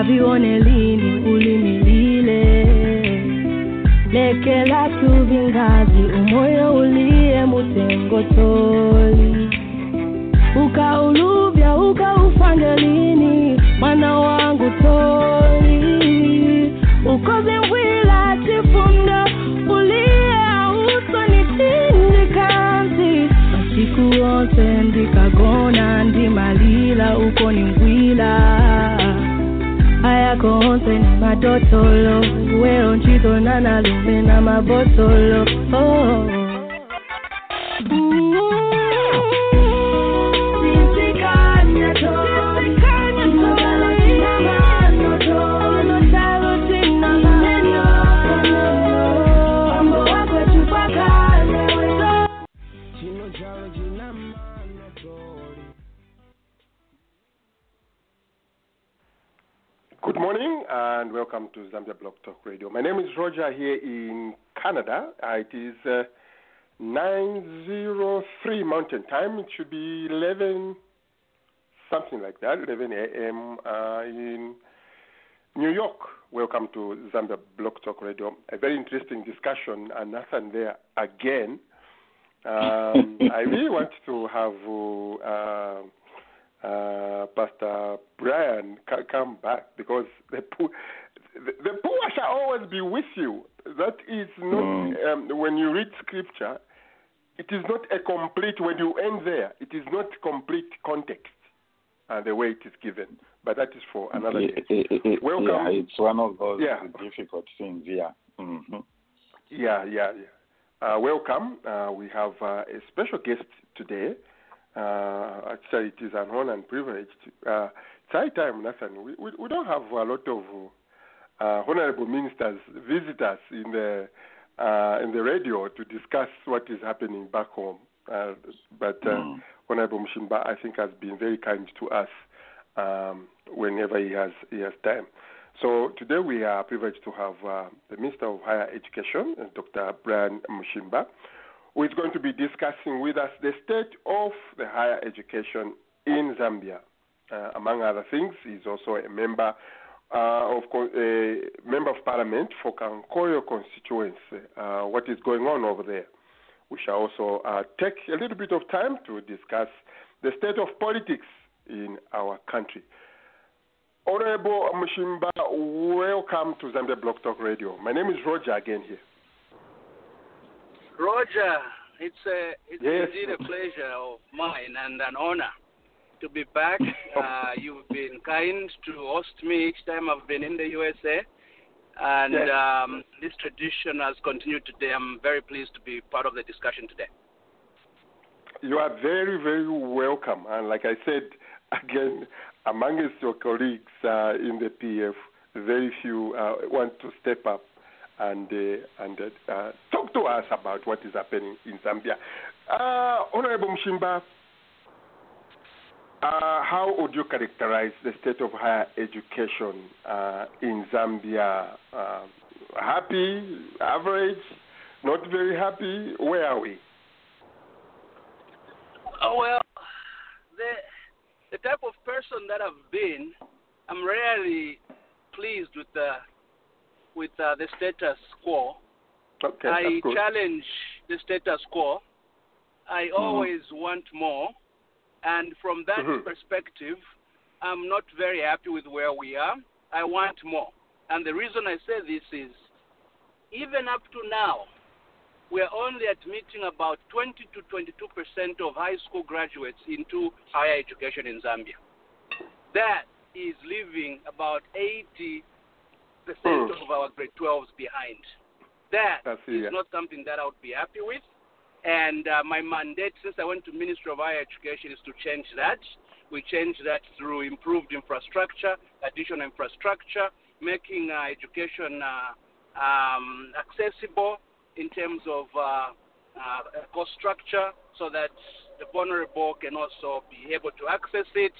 ungavione lini ulimilile lekela tuvingazi umoyo uliye mutengo toli. Ukauluvya ukaufange lini mwana wangu toli. Ukoze mbwila tifunda uliye auso nitindikanzi masiku onse ndikagona ndimalila uko ni mbwila ayako onse ni madotolo weo ntchito nanalume na mabotolo oh. And welcome to Zambia Blog Talk Radio. My name is Roger here in Canada. Uh, it is uh, 9:03 Mountain Time. It should be 11 something like that, 11 a.m. Uh, in New York. Welcome to Zambia Blog Talk Radio. A very interesting discussion, and Nathan there again. Um, I really want to have uh, uh, Pastor Brian c- come back because the poor, the, the poor shall always be with you. That is not um, when you read scripture. It is not a complete when you end there. It is not complete context uh, the way it is given. But that is for another day. Welcome. Yeah, it's one of those Yeah. difficult things. Yeah. hmm Yeah, yeah, yeah. Uh, welcome. Uh, we have uh, a special guest today. Uh, actually, it is an honor and privilege. To, uh, it's high time, Nathan. We, we, we don't have a lot of uh, honorable ministers visit us in the uh, in the radio to discuss what is happening back home. Uh, but uh, Mm. Honorable Mushimba, I think, has been very kind to us um, whenever he has he has time. So today we are privileged to have uh, the Minister of Higher Education, Dr. Brian Mushimba, who is going to be discussing with us the state of the higher education in Zambia. Uh, among other things, he's also a member uh, of a member of Parliament for Kankoyo constituency. Uh, what is going on over there? We shall also uh, take a little bit of time to discuss the state of politics in our country. Honorable Mushimba, welcome to Zambia Blog Talk Radio. My name is Roger again here. Roger, it's a it's Yes. indeed a pleasure of mine and an honor to be back. Uh, you've been kind to host me each time I've been in the USA, and Yes. um, this tradition has continued today. I'm very pleased to be part of the discussion today. You are very, very welcome. And like I said, again, amongst your colleagues uh, in the PF, very few uh, want to step up and uh, and uh, talk to us about what is happening in Zambia. Uh, Honorable Mushimba, uh, how would you characterize the state of higher education uh, in Zambia? Uh, happy, average, not very happy? Where are we? Oh, well, the the type of person that I've been, I'm rarely pleased with the with uh, the status quo. Okay, I challenge the status quo. I always want more, and from that Mhm. perspective, I'm not very happy with where we are. I want more, and the reason I say this is, even up to now, we are only admitting about 20 to 22 percent of high school graduates into higher education in Zambia. That is leaving about 80 percent Hmm. of our grade 12s behind. That is not something that I would be happy with. And uh, my mandate, since I went to Ministry of Higher Education, is to change that. We change that through improved infrastructure, additional infrastructure, making uh, education uh, um, accessible in terms of uh, uh, cost structure so that the vulnerable can also be able to access it,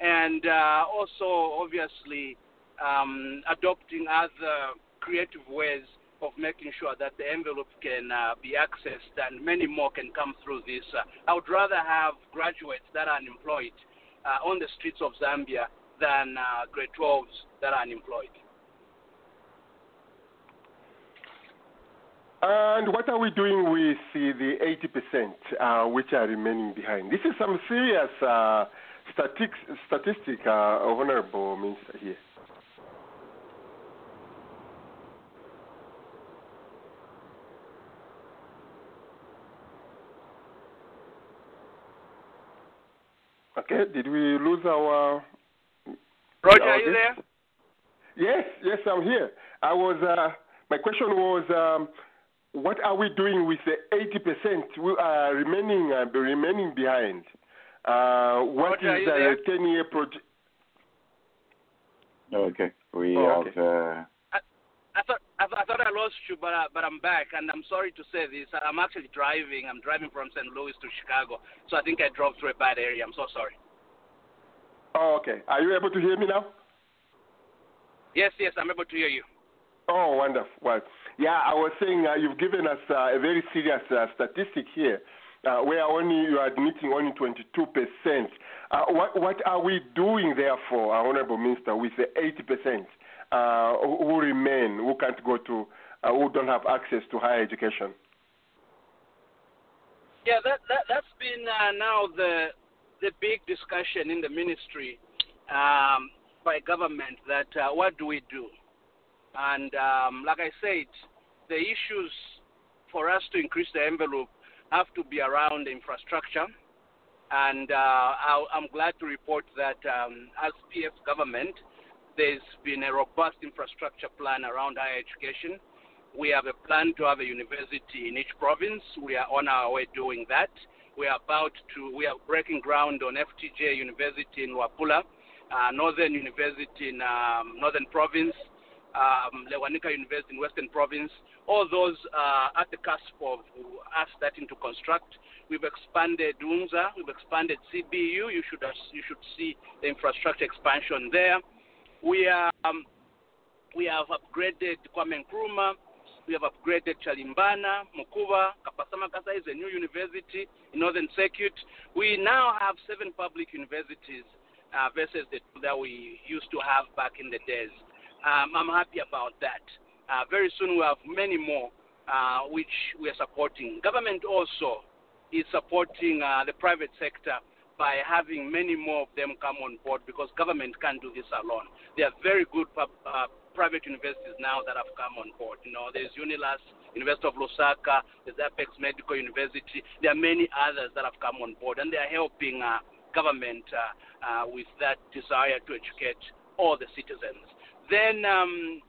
and uh, also obviously um, adopting other creative ways of making sure that the envelope can uh, be accessed and many more can come through this. Uh, I would rather have graduates that are unemployed uh, on the streets of Zambia than uh, grade 12s that are unemployed. And what are we doing with the 80% uh, which are remaining behind? This is some serious uh, statistic, uh, Honorable Minister here. Okay, did we lose our. Roger, our are you guest? there? Yes, yes, I'm here. I was. Uh, my question was, um, what are we doing with the 80% who are remaining uh, remaining behind? Uh, what Roger, are is you the 10-year project? Okay. We Oh, have. Uh, I thought I, I thought I lost you, but uh, but I'm back, and I'm sorry to say this. I'm actually driving. I'm driving from St. Louis to Chicago, so I think I drove through a bad area. I'm so sorry. Oh, okay. Are you able to hear me now? Yes, yes, I'm able to hear you. Oh, wonderful. Well, yeah, I was saying uh, you've given us uh, a very serious uh, statistic here, uh, where only you are admitting only 22 percent. Uh, what what are we doing therefore, Honourable Minister, with the 80 percent uh, who remain, who can't go to, uh, who don't have access to higher education? Yeah, that, that that's been uh, now the the big discussion in the ministry um, by government that uh, what do we do? And um, like I said, the issues for us to increase the envelope have to be around infrastructure. And uh, I, I'm glad to report that um, as PF government, there's been a robust infrastructure plan around higher education. We have a plan to have a university in each province. We are on our way doing that. We are about to, we are breaking ground on FTJ University in Luapula, uh, Northern University in um, Northern Province, um, Lewanika University in Western Province. All those are at the cusp of us starting to construct. We've expanded UNZA, we've expanded CBU. You should, you should see the infrastructure expansion there. We, um, we have upgraded Kwame Nkrumah. We have upgraded Chalimbana, Mukuba, Kapasa Makasa is a new university in Northern Circuit. We now have seven public universities uh, versus the two that we used to have back in the days. Um, I'm happy about that. Uh, very soon we have many more uh, which we are supporting. Government also is supporting uh, the private sector by having many more of them come on board because government can't do this alone. There are very good uh, private universities now that have come on board. You know, there's UNILUS, University of Lusaka, there's Apex Medical University. There are many others that have come on board, and they are helping uh, government uh, uh, with that desire to educate all the citizens. Then um,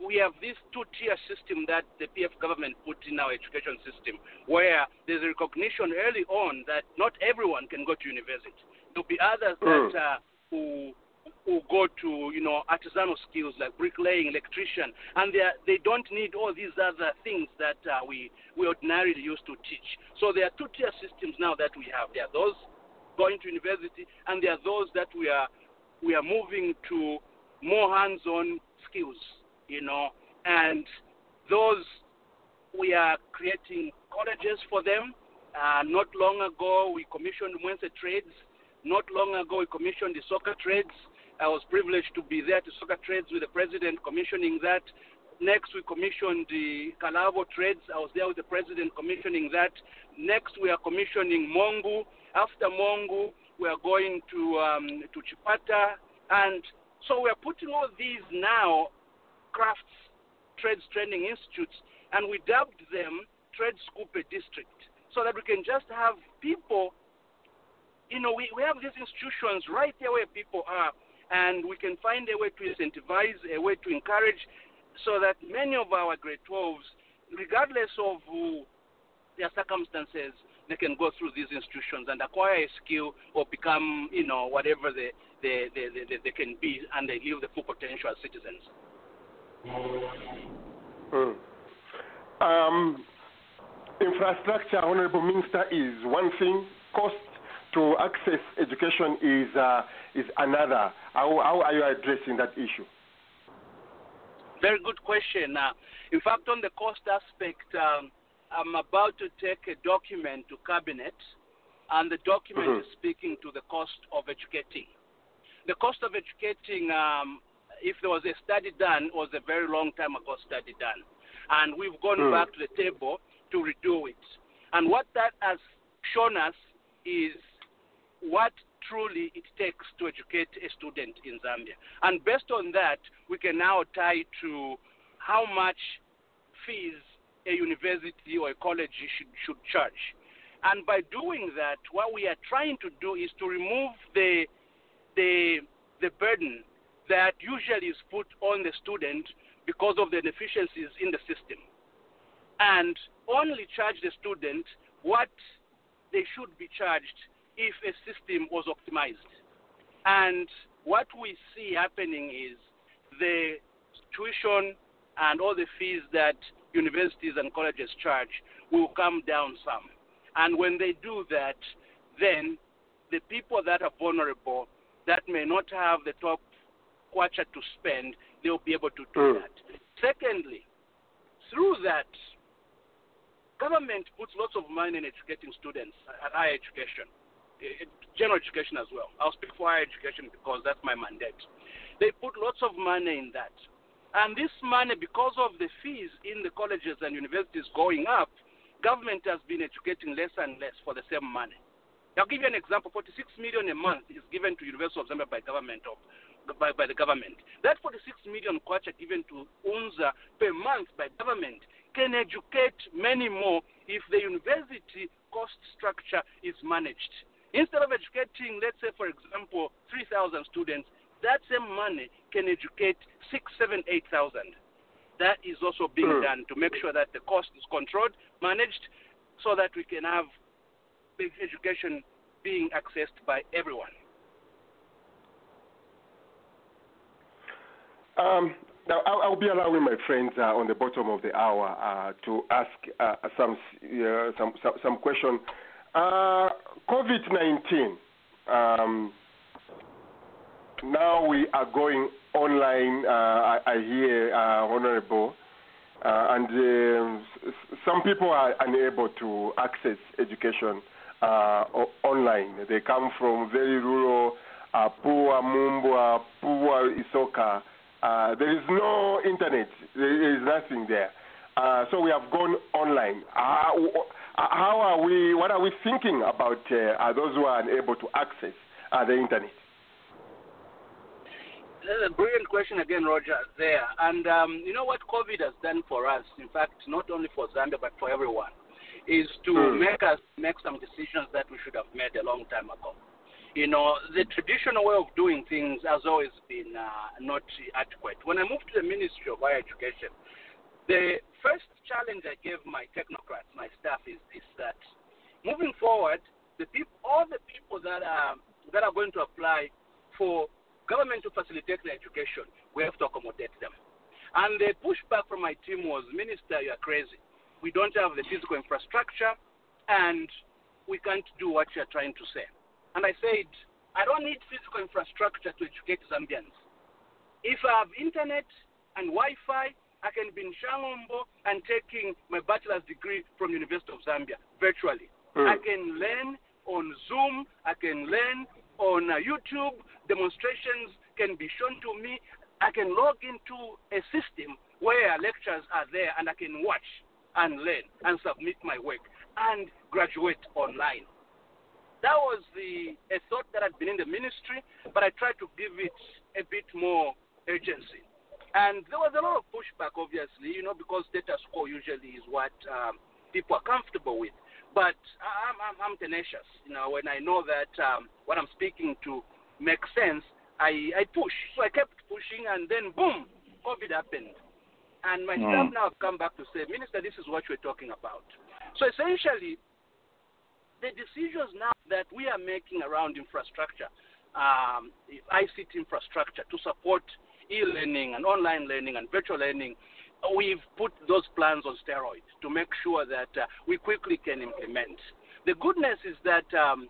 we have this two-tier system that the PF government put in our education system, where there's a recognition early on that not everyone can go to university. There'll be others that Mm. uh, who who go to you know artisanal skills like bricklaying, electrician, and they are, they don't need all these other things that uh, we we ordinarily used to teach. So there are two-tier systems now that we have. There are those going to university, and there are those that we are we are moving to more hands-on skills, you know, and those we are creating colleges for them. Uh, not long ago, we commissioned Mwense Trades. Not long ago, we commissioned the soccer trades. I was privileged to be there to soccer trades with the president commissioning that. Next, we commissioned the Kalabo trades. I was there with the president commissioning that. Next, we are commissioning Mongu. After Mongu, we are going to um, to Chipata, and so we are putting all these now crafts trades training institutes, and we dubbed them Trade School District, so that we can just have people. You know, we, we have these institutions right there where people are, and we can find a way to incentivize, a way to encourage, so that many of our grade 12s, regardless of who their circumstances, they can go through these institutions and acquire a skill or become, you know, whatever they, they, they, they, they can be and they live the full potential as citizens. Mm. Um, infrastructure, Honorable Minister, is one thing. Cost to access education is uh, is another. How, how are you addressing that issue? Very good question. Uh, in fact, on the cost aspect, um, I'm about to take a document to cabinet, and the document Mhm. is speaking to the cost of educating. The cost of educating, um, if there was a study done, it was a very long time ago study done, and we've gone Hmm. back to the table to redo it. And what that has shown us is what truly it takes to educate a student in Zambia. And based on that, we can now tie to how much fees a university or a college should, should charge. And by doing that, what we are trying to do is to remove the, the, the burden that usually is put on the student because of the inefficiencies in the system. And only charge the student what they should be charged if a system was optimized. And what we see happening is the tuition and all the fees that universities and colleges charge will come down some. And when they do that, then the people that are vulnerable, that may not have the top kwacha to spend, they'll be able to do Mm. that. Secondly, through that, government puts lots of money in educating students at higher education, eh, general education as well. I'll speak for higher education because that's my mandate. They put lots of money in that. And this money, because of the fees in the colleges and universities going up, government has been educating less and less for the same money. I'll give you an example. 46 million a month is given to University of Zambia by government of by, by the government. That 46 million kwacha given to UNZA per month by government can educate many more if the university cost structure is managed. Instead of educating, let's say, for example, 3,000 students, that same money can educate six, seven, eight thousand. That is also being Mm. done to make sure that the cost is controlled, managed, so that we can have education being accessed by everyone. Um, now, I'll, I'll be allowing my friends uh, on the bottom of the hour uh, to ask uh, some, some some some question. Uh, COVID nineteen. Um, now we are going online. Uh, I, I hear uh, honorable, uh, and um, some people are unable to access education online. They come from very rural, poor Mumbwa, poor Isoka. Uh, there is no internet. There is nothing there. Uh, so we have gone online. Uh, uh, how are we? What are we thinking about uh, those who are unable to access uh, the internet? That's a brilliant question again, Roger, there. And um, you know what COVID has done for us, in fact, not only for Zambia, but for everyone, is to Hmm. make us make some decisions that we should have made a long time ago. You know, the traditional way of doing things has always been uh, not adequate. When I moved to the Ministry of Higher Education, the first challenge I gave my technocrats, my staff, is this that moving forward, the people, all the people that are that are going to apply for government to facilitate their education, we have to accommodate them. And the pushback from my team was, Minister, you are crazy. We don't have the physical infrastructure, and we can't do what you are trying to say. And I said, I don't need physical infrastructure to educate Zambians. If I have internet and Wi-Fi, I can be in Shangombo and taking my bachelor's degree from University of Zambia virtually. Hmm. I can learn on Zoom. I can learn on uh, YouTube. Demonstrations can be shown to me. I can log into a system where lectures are there and I can watch and learn and submit my work and graduate online. That was the a thought that had been in the ministry, but I tried to give it a bit more urgency. And there was a lot of pushback, obviously, you know, because status quo usually is what um, people are comfortable with. But I'm, I'm, I'm tenacious, you know, when I know that um, what I'm speaking to makes sense, I, I push. So I kept pushing, and then boom, COVID happened. And my Mm. staff now have come back to say, Minister, this is what we're talking about. So essentially, the decisions now that we are making around infrastructure, um, ICT infrastructure to support e-learning and online learning and virtual learning, we've put those plans on steroids to make sure that uh, we quickly can implement. The goodness is that um,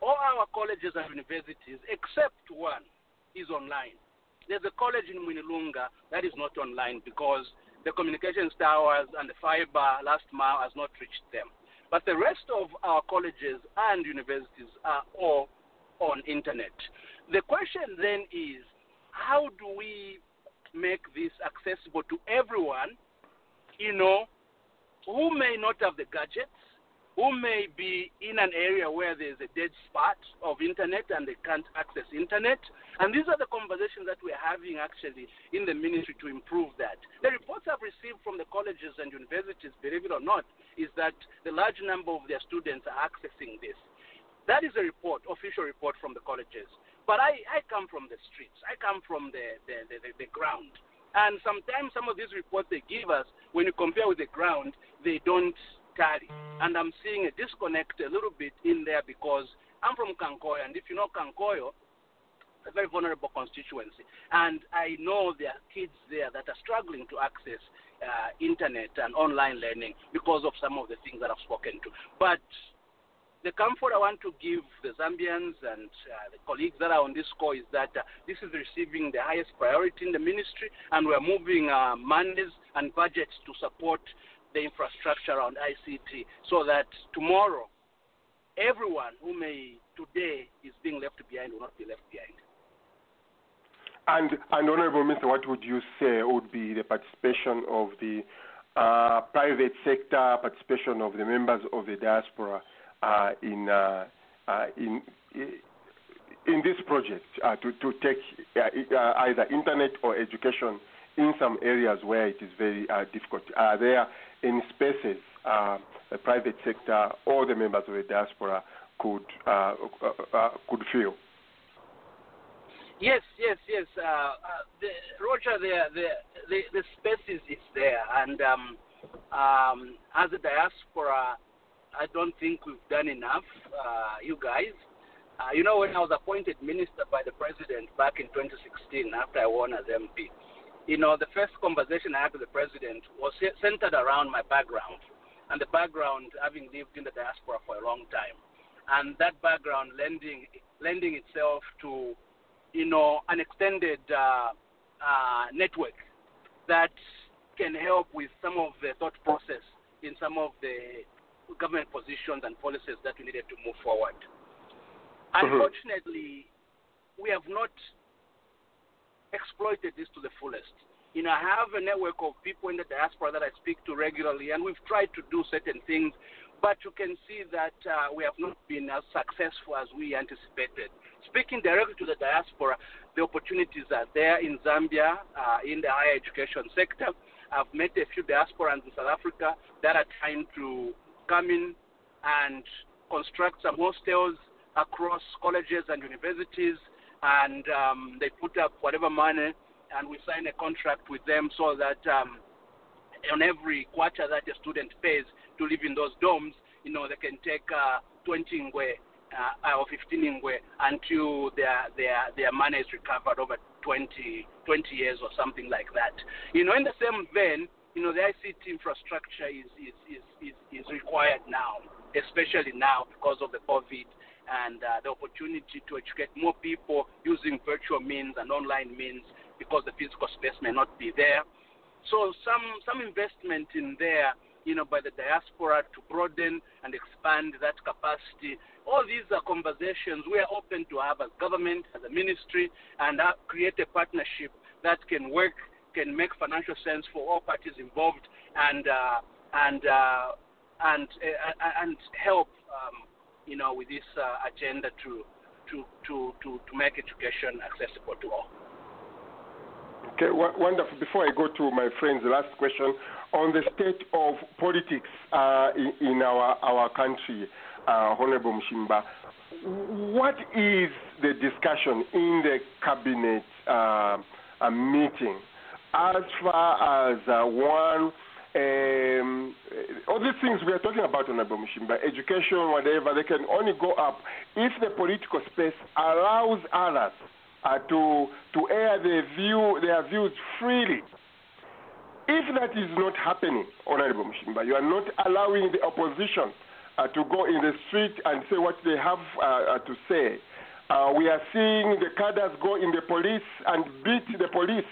all our colleges and universities, except one, is online. There's a college in Mwinilunga that is not online because the communications towers and the fiber last mile has not reached them. But the rest of our colleges and universities are all on internet. The question then is, how do we make this accessible to everyone, you know, who may not have the gadgets, who may be in an area where there's a dead spot of internet and they can't access internet. And these are the conversations that we're having actually in the ministry to improve that. The reports I've received from the colleges and universities, believe it or not, is that the large number of their students are accessing this. That is a report, official report from the colleges. But I, I come from the streets. I come from the, the, the, the, the ground. And sometimes some of these reports they give us, when you compare with the ground, they don't And I'm seeing a disconnect a little bit in there because I'm from Kankoyo. And if you know Kankoyo, a very vulnerable constituency. And I know there are kids there that are struggling to access uh, internet and online learning because of some of the things that I've spoken to. But the comfort I want to give the Zambians and uh, the colleagues that are on this call is that uh, this is receiving the highest priority in the ministry, and we're moving uh, monies and budgets to support the infrastructure around ICT so that tomorrow, everyone who may today is being left behind will not be left behind. And, and Honorable Minister, what would you say would be the participation of the uh, private sector, participation of the members of the diaspora uh, in, uh, uh, in, in this project uh, to, to take uh, either internet or education in some areas where it is very difficult? Are there any spaces the private sector or the members of the diaspora could, could fill? Yes, yes, yes. Uh, uh, the, Roger, the, the, the, the space is, there. And um, um, as a diaspora, I don't think we've done enough, uh, you guys. Uh, you know, when I was appointed minister by the president back in 2016 after I won as MP, you know, the first conversation I had with the president was centered around my background. And the background, having lived in the diaspora for a long time. And that background lending, lending itself to you know, an extended uh, uh, network that can help with some of the thought process in some of the government positions and policies that we needed to move forward. Mm-hmm. Unfortunately, we have not exploited this to the fullest. You know, I have a network of people in the diaspora that I speak to regularly, and we've tried to do certain things, but you can see that uh, we have not been as successful as we anticipated. Speaking directly to the diaspora, the opportunities are there in Zambia uh, in the higher education sector. I've met a few diasporans in South Africa that are trying to come in and construct some hostels across colleges and universities, and um, they put up whatever money, and we sign a contract with them so that um, on every quarter that a student pays to live in those dorms, you know, they can take uh, 20 ngwee uh, or 15 ingwe until their, their, their money is recovered over 20, 20 years or something like that. You know, in the same vein, you know, the ICT infrastructure is, is, is, is, is required now, especially now because of the COVID and uh, the opportunity to educate more people using virtual means and online means because the physical space may not be there. So some, some investment in there you know, by the diaspora to broaden and expand that capacity. All these are conversations we are open to have as government, as a ministry, and uh, create a partnership that can work, can make financial sense for all parties involved, and uh, and uh, and uh, and help, um, you know, with this uh, agenda to to to to to make education accessible to all. Okay, wonderful. Before I go to my friend's last question on the state of politics uh, in, in, our our country, uh, Honorable Mushimba, what is the discussion in the cabinet uh, meeting as far as uh, one um, all these things we are talking about, Honorable Mushimba, education, whatever, they can only go up if the political space allows others uh, to to air their view, their views freely. If that is not happening, Honorable Mushimba, you are not allowing the opposition uh, to go in the street and say what they have uh, uh to say. Uh, we are seeing the cadres go in the police and beat the police.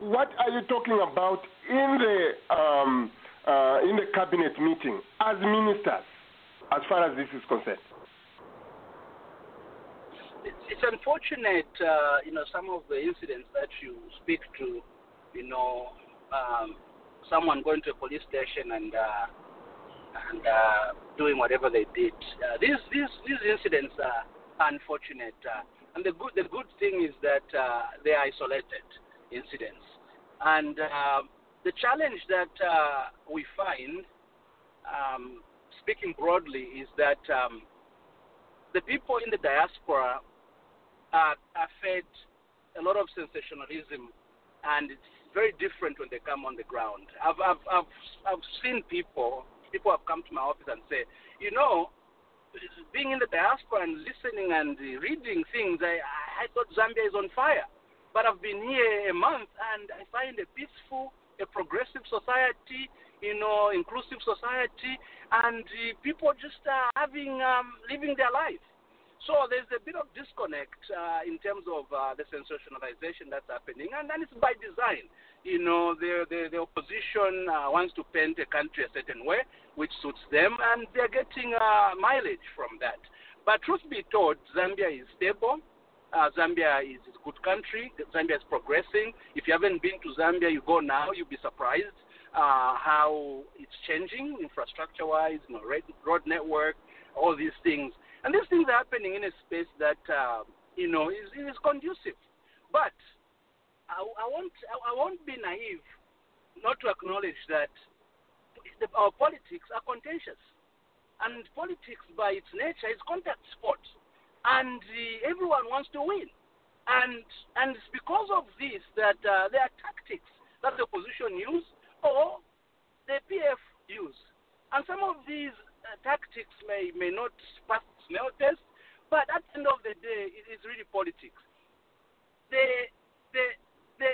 What are you talking about in the um, uh, in the cabinet meeting as ministers, as far as this is concerned? It's, unfortunate, uh, you know, some of the incidents that you speak to, you know, um, someone going to a police station and uh, and uh, doing whatever they did. Uh, these these these incidents are unfortunate, uh, and the good the good thing is that they are isolated incidents. And uh, the challenge that uh, we find, um, speaking broadly, is that um, the people in the diaspora are, are fed a lot of sensationalism, and it's very different when they come on the ground. I've I've I've, I've seen people people have come to my office and say, you know, being in the diaspora and listening and reading things, I, I thought Zambia is on fire. But I've been here a month and I find a peaceful, a progressive society, you know, inclusive society, and uh, people just uh, having, um, living their life. So there's a bit of disconnect uh, in terms of uh, the sensationalization that's happening, and, and it's by design. You know, the the, the opposition uh, wants to paint a country a certain way, which suits them, and they're getting uh, mileage from that. But truth be told, Zambia is stable. Uh, Zambia is a good country. Zambia is progressing. If you haven't been to Zambia, you go now, you'll be surprised uh, how it's changing infrastructure-wise, you know, road network, all these things. And these things are happening in a space that uh, you know is, is conducive. But I, I won't I, won't be naive not to acknowledge that the, our politics are contentious, and politics by its nature is contact sport, and uh, everyone wants to win, and and it's because of this that uh, there are tactics that the opposition use or the PF use, and some of these uh, tactics may may not pass smell test. But at the end of the day, it is really politics. The the the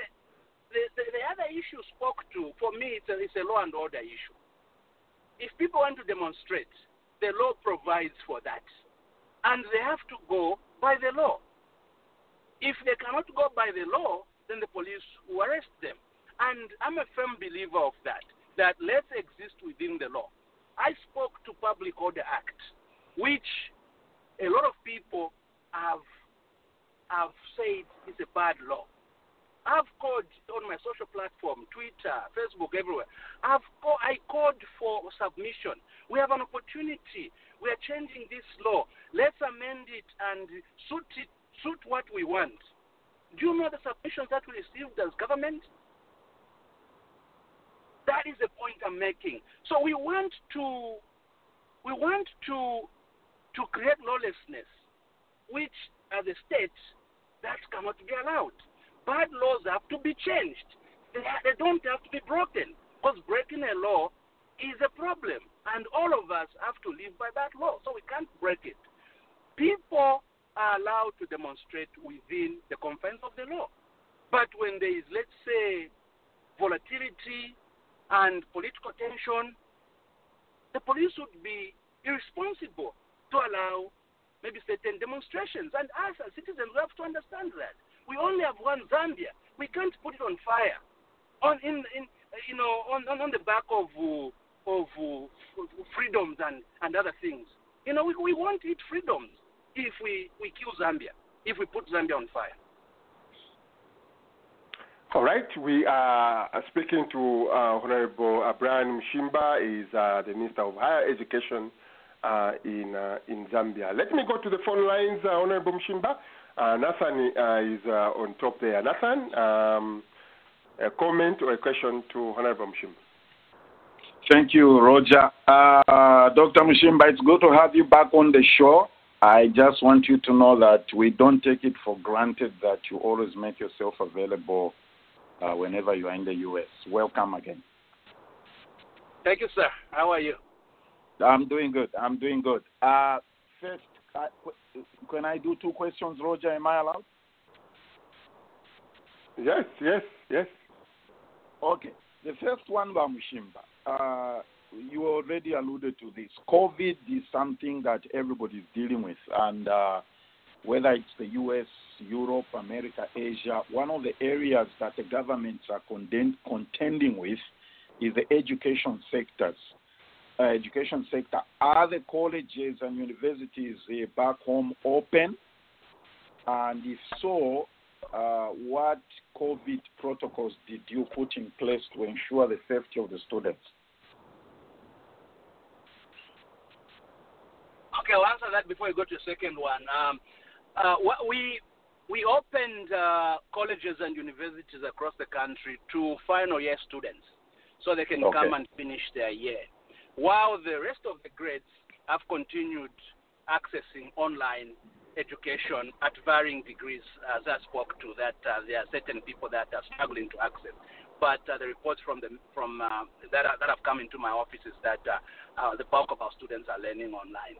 the, the, the other issue spoke to for me it's a, it's a law and order issue. If people want to demonstrate, the law provides for that, and they have to go by the law. If they cannot go by the law, then the police will arrest them. And I'm a firm believer of that. That let's exist within the law. I spoke to Public Order Act, which a lot of people have have said is a bad law. I've called on my social platform, Twitter, Facebook, everywhere. I've call, I called for submission. We have an opportunity. We are changing this law. Let's amend it and suit it, suit what we want. Do you know the submissions that we received as government? That is the point I'm making. So we want to we want to to create lawlessness, which as a state, that cannot be allowed. Bad laws have to be changed. They, they don't have to be broken, because breaking a law is a problem, and all of us have to live by that law, so we can't break it. People are allowed to demonstrate within the confines of the law. But when there is, let's say, volatility and political tension, the police would be irresponsible to allow maybe certain demonstrations. And us as citizens, we have to understand that. We only have one Zambia. We can't put it on fire. On in, in you know on, on the back of uh, of uh, freedoms and, and other things. You know, we, we won't eat freedoms if we, we kill Zambia, if we put Zambia on fire. All right, we are speaking to uh, Honorable Brian Mushimba, is uh, the Minister of Higher Education uh, in uh, in Zambia. Let me go to the phone lines, uh, Honorable Mushimba. Uh, Nathan uh, is uh, on top there. Nathan, um, a comment or a question to Honorable Mushimba. Thank you, Roger. Uh, Dr. Mushimba, it's good to have you back on the show. I just want you to know that we don't take it for granted that you always make yourself available uh, whenever you are in the U.S. Welcome again. Thank you, sir. How are you? I'm doing good. I'm doing good. Uh, first, uh, can I do two questions, Roger? Am I allowed? Yes, yes, yes. Okay. The first one, Bamushimba. Uh, you already alluded to this. COVID is something that everybody is dealing with, and uh, whether it's the U.S., Europe, America, Asia, one of the areas that the governments are contend- contending with is the education sectors. Uh, education sector. Are the colleges and universities uh, back home open? And if so, uh, what COVID protocols did you put in place to ensure the safety of the students? Okay, I'll answer that before we go to the second one. Um, uh, what we we opened uh, colleges and universities across the country to final year students, so they can Okay. come and finish their year, while the rest of the grades have continued accessing online education at varying degrees. As I spoke to, that uh, there are certain people that are struggling to access. But uh, the reports from the from uh, that are, that have come into my office is that uh, uh, the bulk of our students are learning online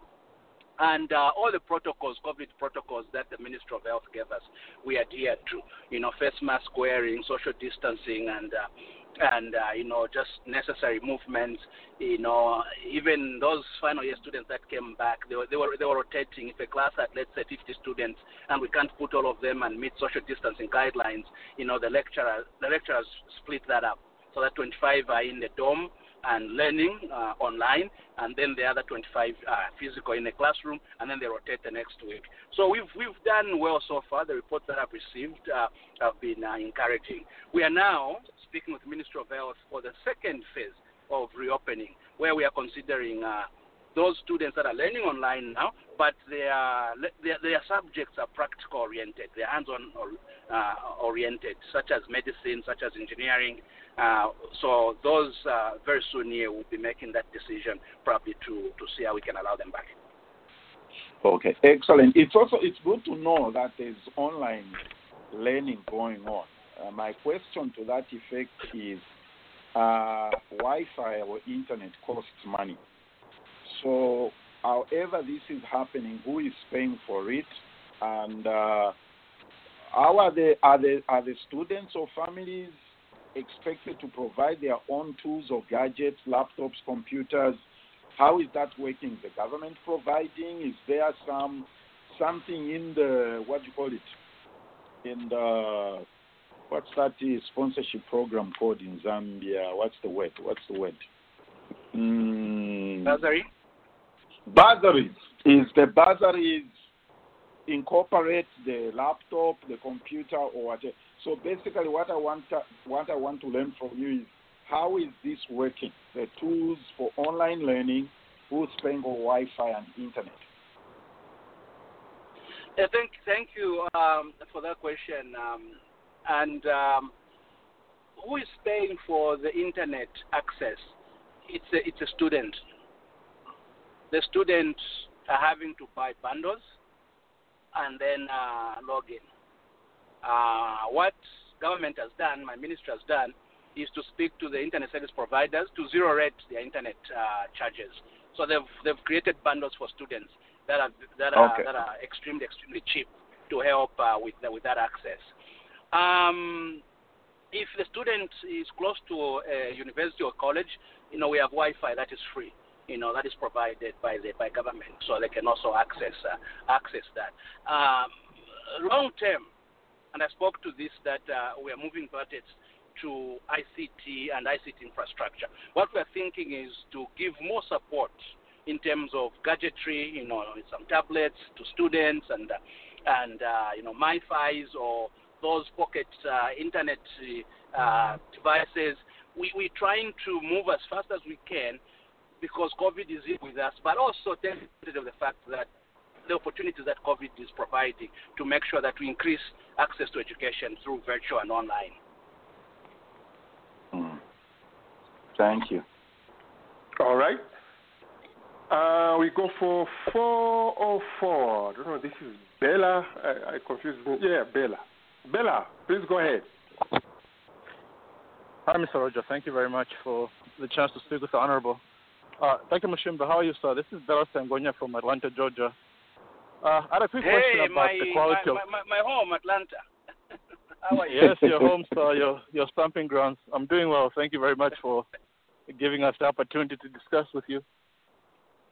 and uh, all the protocols, COVID protocols that the Ministry of Health gave us, we adhere to. You know, face mask wearing, social distancing, and uh, and uh, you know just necessary movements. You know, even those final year students that came back, they were they were they were rotating. If a class had let's say 50 students, and we can't put all of them and meet social distancing guidelines, you know, the lecturer the lecturers split that up so that 25 are in the dorm and learning uh, online, and then the other 25 uh, physical in the classroom, and then they rotate the next week. So we've we've done well so far. The reports that I've received uh, have been uh, encouraging. We are now speaking with the Ministry of Health for the second phase of reopening, where we are considering. Uh, those students that are learning online now, but their their, their subjects are practical oriented, they're hands-on uh, oriented, such as medicine, such as engineering. Uh, so those uh, very soon here will be making that decision, probably to to see how we can allow them back. Okay, excellent. It's also it's good to know that there's online learning going on. Uh, my question to that effect is, uh, Wi-Fi or internet costs money. So, however this is happening, who is paying for it, and uh, how are the are the are the students or families expected to provide their own tools or gadgets, laptops, computers? How is that working? The government providing? Is there some something in the what do you call it? In the what's that sponsorship program called in Zambia? What's the word? What's the word? Mm, Nazari? Bursaries. Is the bursaries incorporate the laptop, the computer, or whatever? So basically, what I want to, what I want to learn from you is how is this working? The tools for online learning, who's paying for Wi-Fi and internet? Yeah, thank, thank you um, for that question. Um, and um, who is paying for the internet access? It's a, it's a student. The students are having to buy bundles and then uh, log in. Uh, what government has done, my minister has done, is to speak to the internet service providers to zero rate their internet uh, charges. So they've they've created bundles for students that are that are Okay. that are extremely extremely cheap to help uh, with the, with that access. Um, if the student is close to a university or college, you know we have Wi-Fi that is free. You know that is provided by the by government, so they can also access uh, access that. Um, long term, and I spoke to this that uh, we are moving budgets to ICT and ICT infrastructure. What we're thinking is to give more support in terms of gadgetry, you know, some tablets to students and uh, and uh, you know MiFi's or those pocket uh, internet uh, devices. We we're trying to move as fast as we can because COVID is here with us, but also take advantage of the fact that the opportunities that COVID is providing to make sure that we increase access to education through virtual and online. Mm. Thank you. All right. Uh, we go for 404. I don't know, this is Bella. I, I confused me. Yeah, Bella. Bella, please go ahead. Hi, Mr. Roger. Thank you very much for the chance to speak with the Honorable. Uh, Dr. Mushimba, how are you, sir? This is Bella Sangonia from Atlanta, Georgia. Uh, I had a quick hey, question about my, the quality my, of. my, my home, Atlanta. How are you? Yes, your home, sir, your, your stomping grounds. I'm doing well. Thank you very much for giving us the opportunity to discuss with you.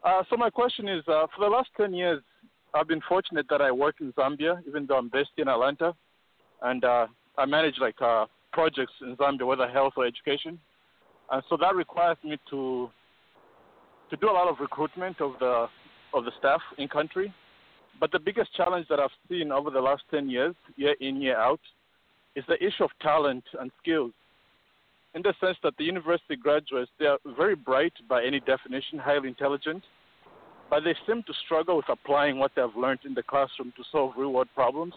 Uh, so, my question is uh, for the last 10 years, I've been fortunate that I work in Zambia, even though I'm based in Atlanta. And uh, I manage like uh, projects in Zambia, whether health or education. And so that requires me to to do a lot of recruitment of the of the staff in country. But the biggest challenge that I've seen over the last 10 years, year in, year out, is the issue of talent and skills. In the sense that the university graduates, they are very bright by any definition, highly intelligent, but they seem to struggle with applying what they've learned in the classroom to solve real world problems.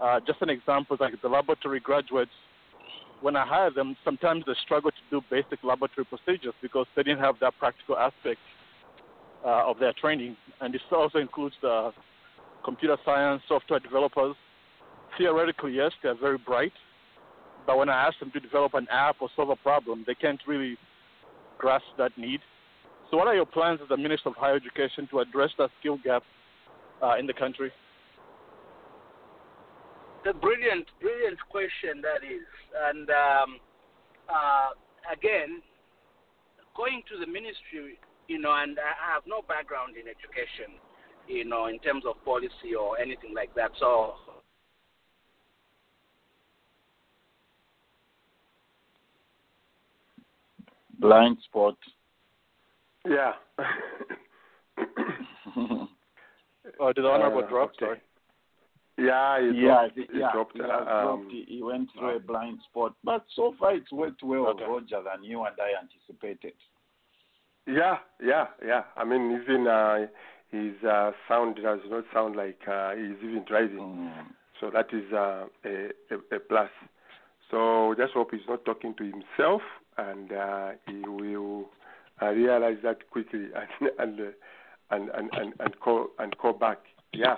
Uh, just an example, like the laboratory graduates, when I hire them, sometimes they struggle to do basic laboratory procedures because they didn't have that practical aspect uh, of their training. And this also includes the computer science, software developers. Theoretically, yes, they're very bright, but when I ask them to develop an app or solve a problem, they can't really grasp that need. So, what are your plans as the Minister of Higher Education to address that skill gap uh, in the country? A brilliant, brilliant question that is. And um, uh, again, going to the ministry, you know, and I have no background in education, you know, in terms of policy or anything like that. So Blind spot. Yeah. Oh, did the honorable Uh, drop? okay. Sorry. Yeah, it yeah, dropped. It yeah, dropped. uh, dropped. um, He he went through a blind spot, but so far it's worked well, Okay. Roger, than you and I anticipated. Yeah, yeah, yeah. I mean, even uh, his uh, sound does not sound like uh, he's even driving. Mm. So that is uh, a, a, a plus. So just hope he's not talking to himself, and uh, he will uh, realize that quickly and and, uh, and and and and call and call back. Yeah,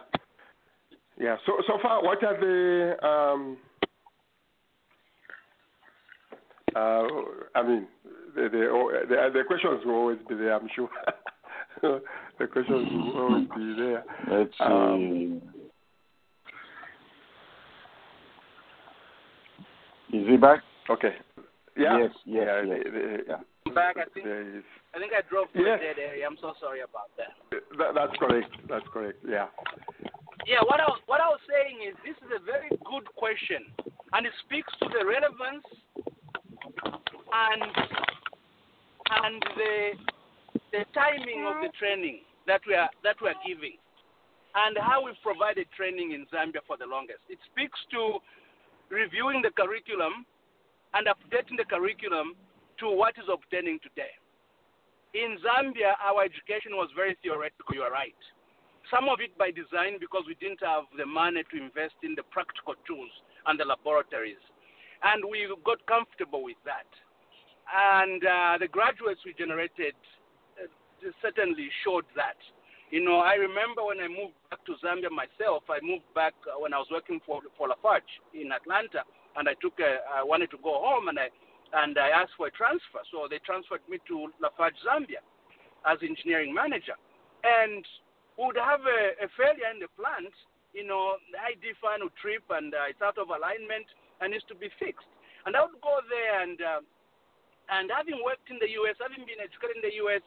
yeah. So so far, what are the um, uh, I mean, the the, the the questions will always be there. I'm sure. the questions will always be there. Let's see. Um, Is he back? Okay. Yeah. Yes, yes, yeah, yes. the- the- Yeah. back, I think There is, I think I drove to Yes. a dead area. I'm so sorry about that. that, that's correct. That's correct. Yeah. Yeah, what I was, what I was saying is this is a very good question, and it speaks to the relevance and and the the timing of the training that we are that we are giving, and how we've provided training in Zambia for the longest. It speaks to reviewing the curriculum and updating the curriculum to what is obtaining today. In Zambia, our education was very theoretical. You are right some of it by design because we didn't have the money to invest in the practical tools and the laboratories. And we got comfortable with that. And uh, the graduates we generated uh, certainly showed that. You know, I remember when I moved back to Zambia myself, I moved back uh, when I was working for, for Lafarge in Atlanta, and I took a, I wanted to go home, and I, and I asked for a transfer. So they transferred me to Lafarge, Zambia, as engineering manager. And would have a, a failure in the plant, you know, the ID fan would trip and uh, it's out of alignment and needs to be fixed. And I would go there and uh, and having worked in the U.S., having been educated in the U.S.,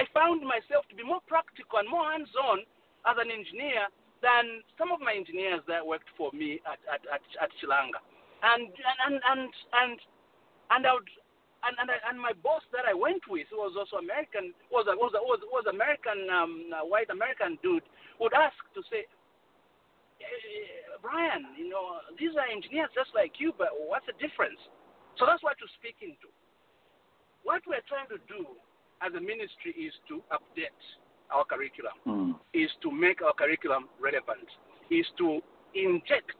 I found myself to be more practical and more hands-on as an engineer than some of my engineers that worked for me at at at, at Chilanga. And and and and and I would and and, I, and my boss that I went with, who was also American, was a, was a, was was American um, white American dude, would ask to say, "Eh, Brian, you know, these are engineers just like you, but what's the difference? So that's what you're speaking to. What we're trying to do as a ministry is to update our curriculum, Mm. is to make our curriculum relevant, is to inject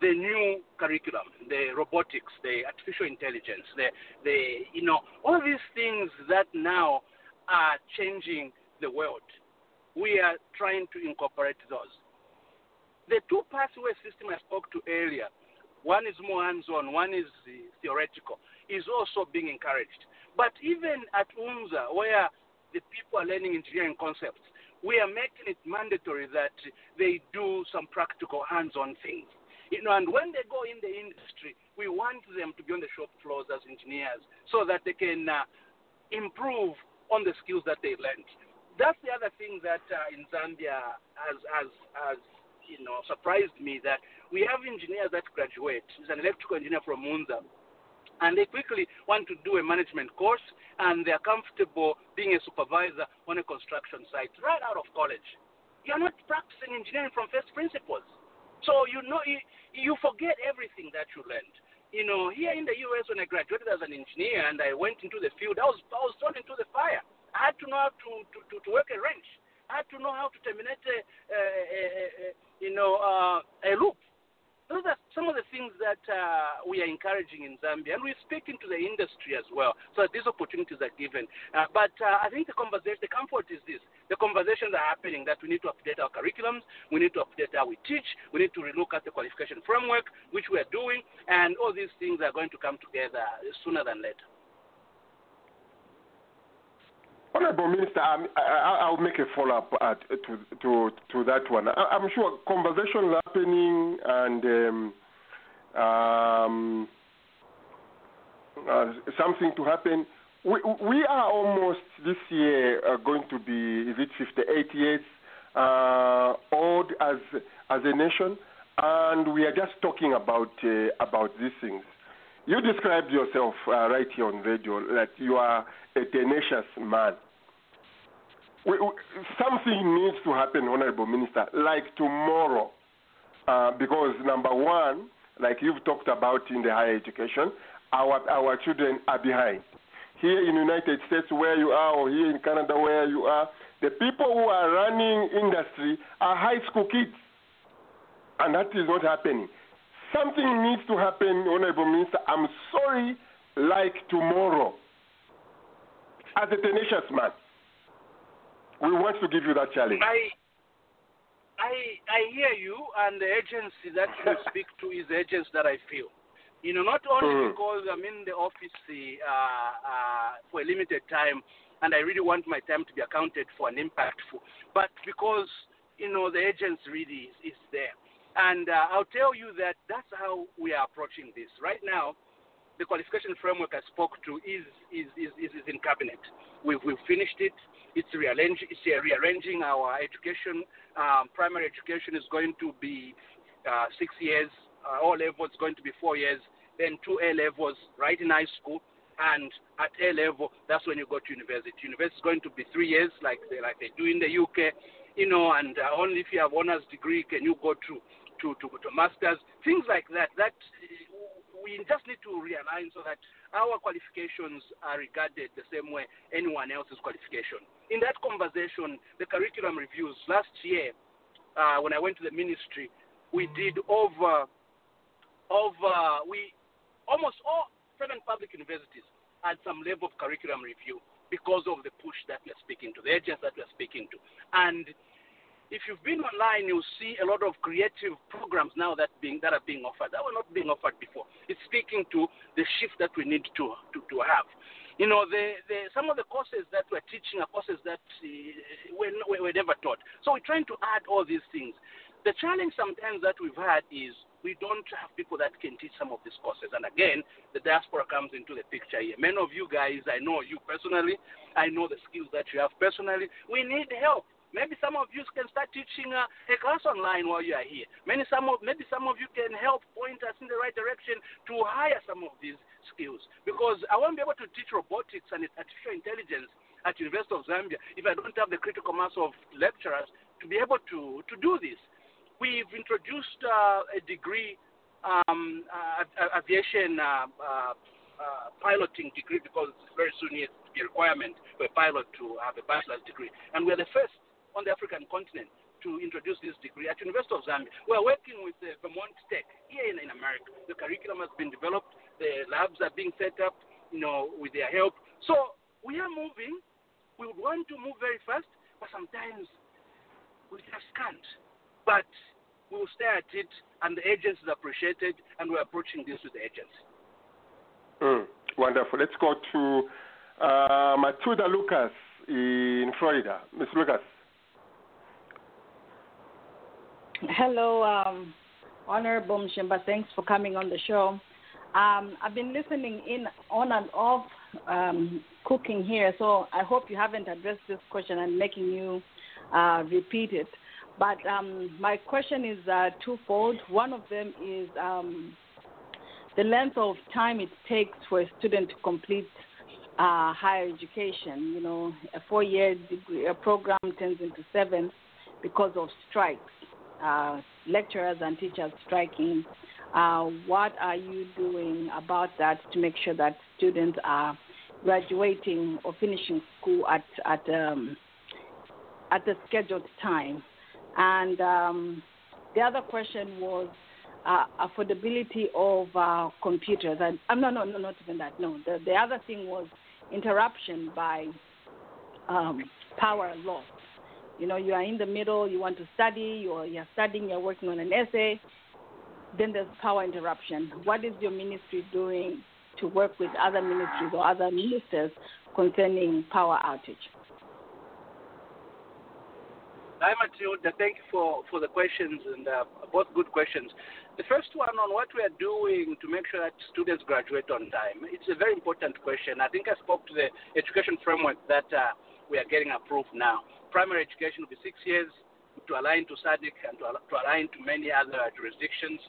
the new curriculum, the robotics, the artificial intelligence, the, the you know, all these things that now are changing the world. We are trying to incorporate those. The two pathway system I spoke to earlier, one is more hands-on, one is uh, theoretical, is also being encouraged. But even at UNZA, where the people are learning engineering concepts, we are making it mandatory that they do some practical hands-on things. You know, and when they go in the industry, we want them to be on the shop floors as engineers so that they can uh, improve on the skills that they learned. That's the other thing that uh, in Zambia has, has, has, you know, surprised me that we have engineers that graduate. He's an electrical engineer from UNZA. And they quickly want to do a management course, and they're comfortable being a supervisor on a construction site right out of college. You're not practicing engineering from first principles. So you know you, you forget everything that you learned. You know, here in the U.S. when I graduated as an engineer and I went into the field, I was I was thrown into the fire. I had to know how to to, to, to work a wrench. I had to know how to terminate a, a, a, a you know uh, a loop those are some of the things that uh, we are encouraging in Zambia, and we're speaking to the industry as well, so that these opportunities are given. Uh, but uh, I think the conversation, the comfort is this: the conversations are happening that we need to update our curriculums, we need to update how we teach, we need to relook at the qualification framework, which we are doing, and all these things are going to come together sooner than later. Honorable Minister, I'm, I, will make a follow up uh, to, to, to that one. I, am sure conversations are happening and um, um, uh, something to happen. We, we are almost this year uh, going to be, is it 58 years uh, old as, as a nation? And we are just talking about, uh, about these things. You described yourself uh, right here on radio that you are a tenacious man. We, we, something needs to happen, Honorable Minister, like tomorrow, uh, because number one, like you've talked about in the higher education, our our children are behind. Here in the United States, where you are, or here in Canada, where you are, the people who are running industry are high school kids, and that is not happening. Something needs to happen, Honorable Minister. I'm sorry, like tomorrow. As a tenacious man, we want to give you that challenge. I, I, I hear you, and the agency that you speak to is the agency that I feel. You know, not only mm. because I'm in the office uh, uh, for a limited time, and I really want my time to be accounted for and impactful, but because you know the agency really is, is there. And uh, I'll tell you that that's how we are approaching this. Right now, the qualification framework I spoke to is, is, is, is in cabinet. We've, we've finished it. It's, rearranging, it's rearranging our education. Um, primary education is going to be uh, six years. Uh, all levels going to be four years. Then two A levels right in high school. And at A level, that's when you go to university. University is going to be three years, like they, like they do in the UK. You know, and uh, only if you have honors degree can you go to to, to, to masters, things like that. That we just need to realign so that our qualifications are regarded the same way anyone else's qualification. In that conversation, the curriculum reviews last year, uh, when I went to the ministry, we did over, over, we almost all seven public universities had some level of curriculum review because of the push that we are speaking to, the agents that we are speaking to. And if you've been online, you'll see a lot of creative programs now that being that are being offered that were not being offered before. It's speaking to the shift that we need to to, to have. You know, the, the, some of the courses that we're teaching are courses that uh, were never taught. So we're trying to add all these things. The challenge sometimes that we've had is we don't have people that can teach some of these courses. And again, the diaspora comes into the picture here. Many of you guys, I know you personally, I know the skills that you have personally. We need help. Maybe some of you can start teaching uh, a class online while you are here. Maybe some of maybe some of you can help point us in the right direction to hire some of these skills. Because I won't be able to teach robotics and artificial intelligence at University of Zambia if I don't have the critical mass of lecturers to be able to to do this. We've introduced uh, a degree, um, uh, aviation uh, uh, uh, piloting degree because very soon it's to be a requirement for a pilot to have a bachelor's degree. And we're the first on the African continent to introduce this degree at University of Zambia. We're working with uh, Vermont Tech here in, in America. The curriculum has been developed. The labs are being set up, you know, with their help. So we are moving. We want to move very fast, but sometimes we just can't. But we will stay at it, and the agencies appreciate it, and we're approaching this with the agency. Mm, wonderful. Let's go to uh, Matilda Lucas in Florida. Ms. Lucas. Hello, um, Honorable Mushimba. Thanks for coming on the show. Um, I've been listening in on and off um, cooking here, so I hope you haven't addressed this question and making you uh, repeat it. But um, my question is uh, twofold. One of them is um, the length of time it takes for a student to complete uh, higher education. You know, a four-year degree a program turns into seven because of strikes, uh, lecturers and teachers striking. Uh, what are you doing about that to make sure that students are graduating or finishing school at at um, at the scheduled time? And um, the other question was uh, affordability of uh, computers. And um, no, no, no, not even that. No, the the other thing was interruption by um, power loss. You know, you are in the middle, you want to study, you're, you're studying, you're working on an essay, then there's power interruption. What is your ministry doing to work with other ministries or other ministers concerning power outage? Hi, Matilda. Thank you for, for the questions, and uh, both good questions. The first one on what we are doing to make sure that students graduate on time. It's a very important question. I think I spoke to the education framework that uh, we are getting approved now. Primary education will be six years to align to SADC and to, to align to many other jurisdictions.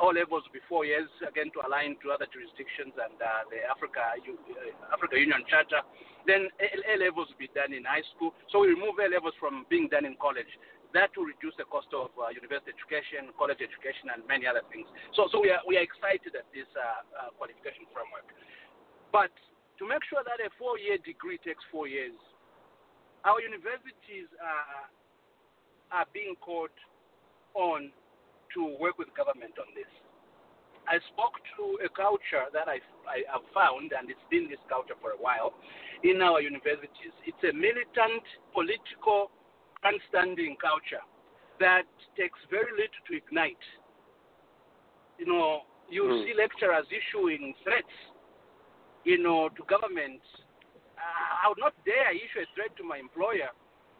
All levels before be years, again, to align to other jurisdictions and uh, the Africa, uh, Africa Union Charter. Then A, A levels will be done in high school. So we remove A levels from being done in college. That will reduce the cost of uh, university education, college education, and many other things. So, so we are we are excited at this uh, uh, qualification framework. But to make sure that a four-year degree takes four years, our universities are are being called on to work with government on this. I spoke to a culture that I, I have found, and it's been this culture for a while, in our universities. It's a militant, political, grandstanding culture that takes very little to ignite. You know, you mm. see lecturers issuing threats, you know, to government. Uh, I would not dare issue a threat to my employer,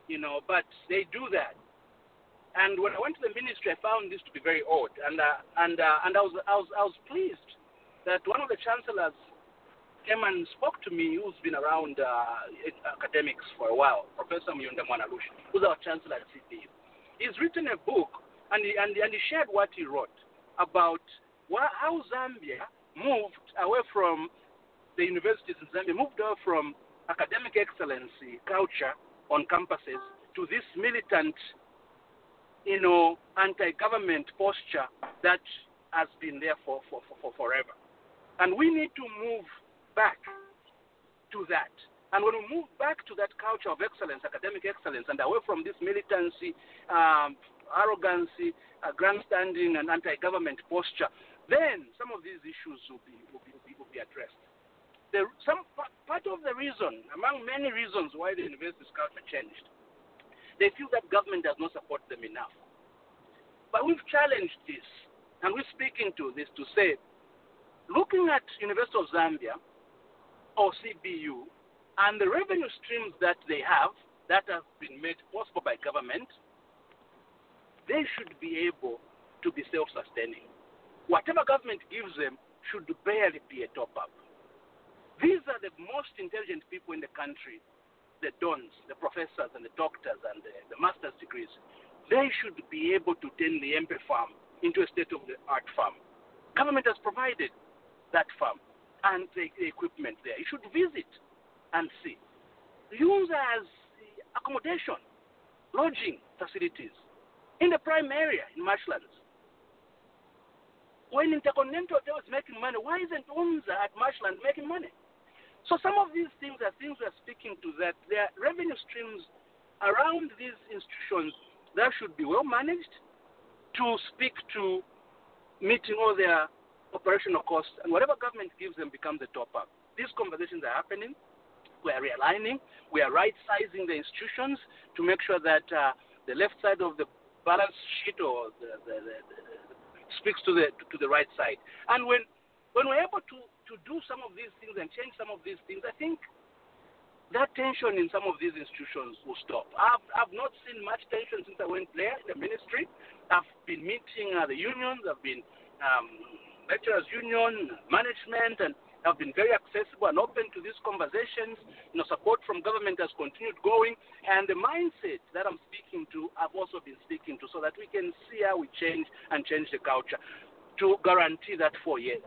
you know, but they do that. And when I went to the ministry, I found this to be very odd, and uh, and uh, and I was, I was I was pleased that one of the chancellors came and spoke to me, who's been around uh, academics for a while, Professor Myunda Mwanalushi, who's our chancellor at CBU. He's written a book, and he, and, and he shared what he wrote about wh- how Zambia moved away from the universities in Zambia, moved away from academic excellency culture on campuses to this militant you know, anti-government posture that has been there for, for, for, for forever. And we need to move back to that. And when we move back to that culture of excellence, academic excellence, and away from this militancy, um, arrogancy, uh, grandstanding, and anti-government posture, then some of these issues will be, will be, will be, will be addressed. The, some part of the reason, among many reasons why the university's culture changed, they feel that government does not support them enough. But we've challenged this, and we're speaking to this to say, looking at University of Zambia or CBU and the revenue streams that they have that have been made possible by government, they should be able to be self-sustaining. Whatever government gives them should barely be a top-up. These are the most intelligent people in the country the dons, the professors and the doctors and the, the master's degrees, they should be able to turn the MP farm into a state-of-the-art farm. Government has provided that farm and the, the equipment there. You should visit and see. Use as accommodation, lodging facilities in the prime area in marshlands. When Intercontinental Hotel is making money, why isn't UNZA at marshland making money? So some of these things are things we're speaking to that there are revenue streams around these institutions that should be well managed to speak to meeting all their operational costs and whatever government gives them becomes a top up. These conversations are happening. We are realigning. We are right sizing the institutions to make sure that uh, the left side of the balance sheet or the, the, the, speaks to the to the right side. And when when we're able to to do some of these things and change some of these things, I think that tension in some of these institutions will stop. I've, I've not seen much tension since I went there in the ministry. I've been meeting uh, the unions, I've been um, lecturers union, management, and have been very accessible and open to these conversations. You know, support from government has continued going, and the mindset that I'm speaking to, I've also been speaking to, so that we can see how we change and change the culture to guarantee that four years.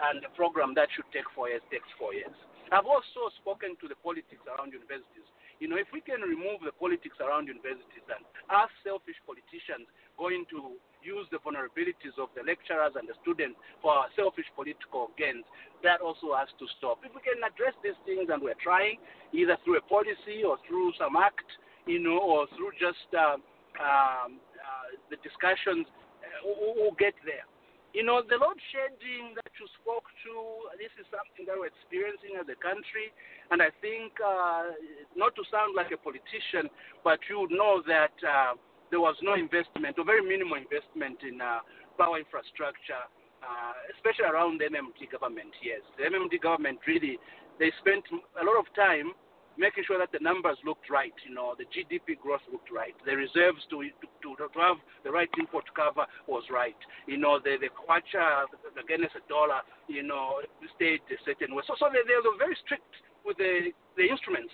And the program that should take four years takes four years. I've also spoken to the politics around universities. You know, if we can remove the politics around universities and us selfish politicians going to use the vulnerabilities of the lecturers and the students for our selfish political gains, that also has to stop. If we can address these things, and we're trying, either through a policy or through some act, you know, or through just uh, um, uh, the discussions, uh, we'll, we'll get there. You know, the load shedding that you spoke to, this is something that we're experiencing as a country. And I think, uh, not to sound like a politician, but you know that uh, there was no investment, or very minimal investment in uh, power infrastructure, uh, especially around the MMD government, yes. The MMD government really, they spent a lot of time making sure that the numbers looked right. You know, the GDP growth looked right. The reserves to to, to have the right import cover was right. You know, the the kwacha against the dollar, you know, stayed a certain way. So so they, they were very strict with the the instruments,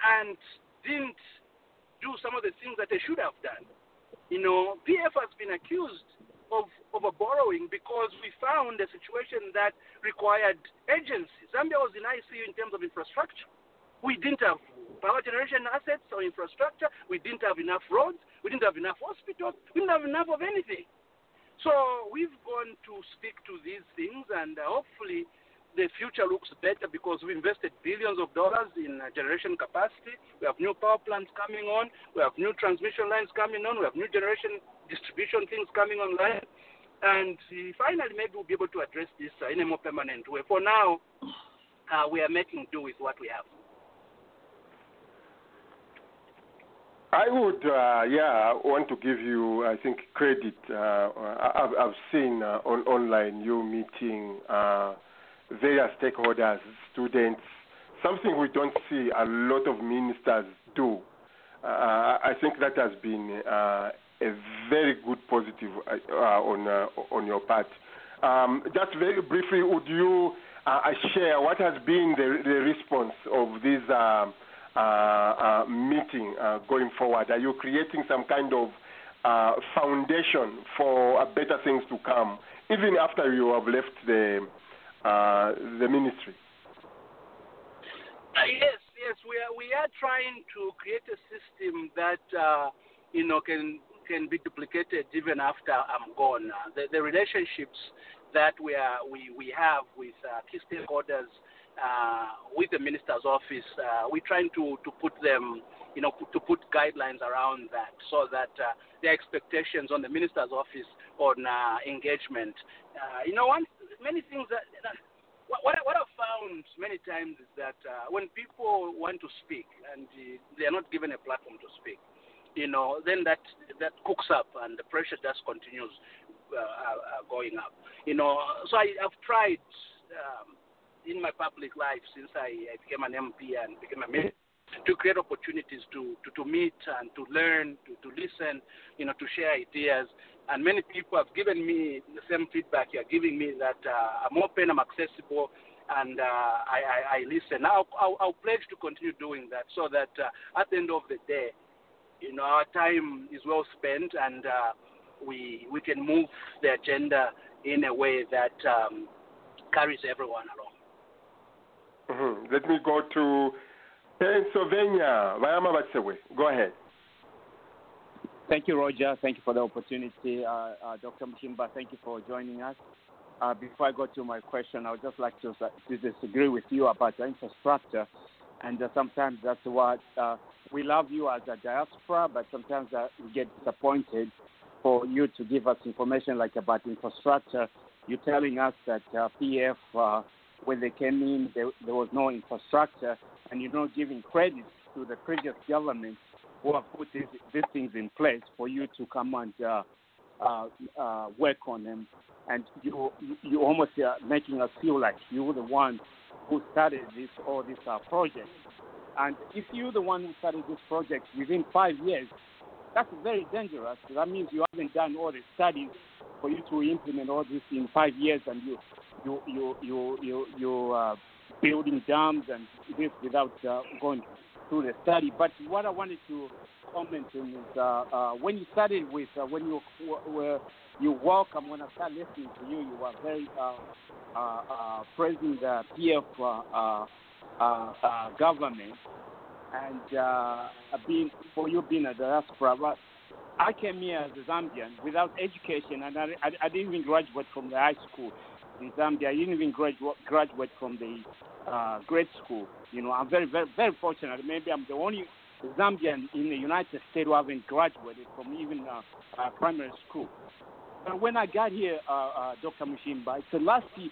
and didn't do some of the things that they should have done. You know, PF has been accused of, of borrowing because we found a situation that required agency. Zambia was in ICU in terms of infrastructure. We didn't have power generation assets or infrastructure. We didn't have enough roads. We didn't have enough hospitals. We didn't have enough of anything. So we've gone to speak to these things, and uh, hopefully the future looks better because we invested billions of dollars in uh, generation capacity. We have new power plants coming on. We have new transmission lines coming on. We have new generation distribution things coming online. And finally, maybe we'll be able to address this uh, in a more permanent way. For now, uh, we are making do with what we have. I would, uh, yeah, want to give you, I think, credit. Uh, I've, I've seen uh, on online you meeting uh, various stakeholders, students, something we don't see a lot of ministers do. Uh, I think that has been uh, a very good positive on on your part. Um, just very briefly, would you share what has been the, the response of these? Uh, uh, meeting uh, going forward? Are you creating some kind of foundation for better things to come, even after you have left the the ministry? yes, yes, we are we are trying to create a system that you know can can be duplicated even after I'm gone. The, the relationships that we are we, we have with uh, key stakeholders uh, with the minister's office, uh, we're trying to, to put them, you know, to put guidelines around that so that uh, the expectations on the minister's office on uh, engagement. Uh, you know, one, many things that, that what, what I've found many times is that uh, when people want to speak and they are not given a platform to speak, you know, then that that cooks up and the pressure just continues uh, uh, going up. You know, so I, have tried um, in my public life since I, I became an MP and became a minister to create opportunities to, to, to meet and to learn, to, to listen, you know, to share ideas. And many people have given me the same feedback you're giving me that uh, I'm open, I'm accessible, and uh, I, I, I, listen. I'll, I'll, I'll, pledge to continue doing that so that uh, at the end of the day, you know, our time is well spent and uh, we, we can move the agenda in a way that um, carries everyone along. Mm-hmm. Let me go to Pennsylvania. Go ahead. Thank you, Roger. Thank you for the opportunity. Uh, uh, Dr. Mushimba, thank you for joining us. Uh, before I go to my question, I would just like to, to disagree with you about the infrastructure. And uh, sometimes that's what uh, we love you as a diaspora, but sometimes uh, we get disappointed for you to give us information like about infrastructure. You're telling us that PF when they came in, there, there was no infrastructure, and you're not giving credit to the previous government who have put these, these things in place for you to come and uh, uh, uh, work on them. And you you almost uh, making us feel like you're the one who started this all this uh, project. And if you're the one who started this project within five years, that's very dangerous. That means you haven't done all the studies for you to implement all this in five years, and you you you you you you uh, building dams and this without uh, going through the study. But what I wanted to comment on is uh, uh, when you started with uh, when you were you welcome when I started listening to you, you were very uh, uh, uh, praising the PF uh, uh, uh, uh, government and uh, being for you being a diaspora. But I came here as a Zambian without education, and I, I, I didn't even graduate from the high school in Zambia. I didn't even graduate graduate from the uh, grade school. You know, I'm very very very fortunate. Maybe I'm the only Zambian in the United States who haven't graduated from even uh, uh, primary school. But when I got here, uh, uh, Dr. Mushimba, it's the last year,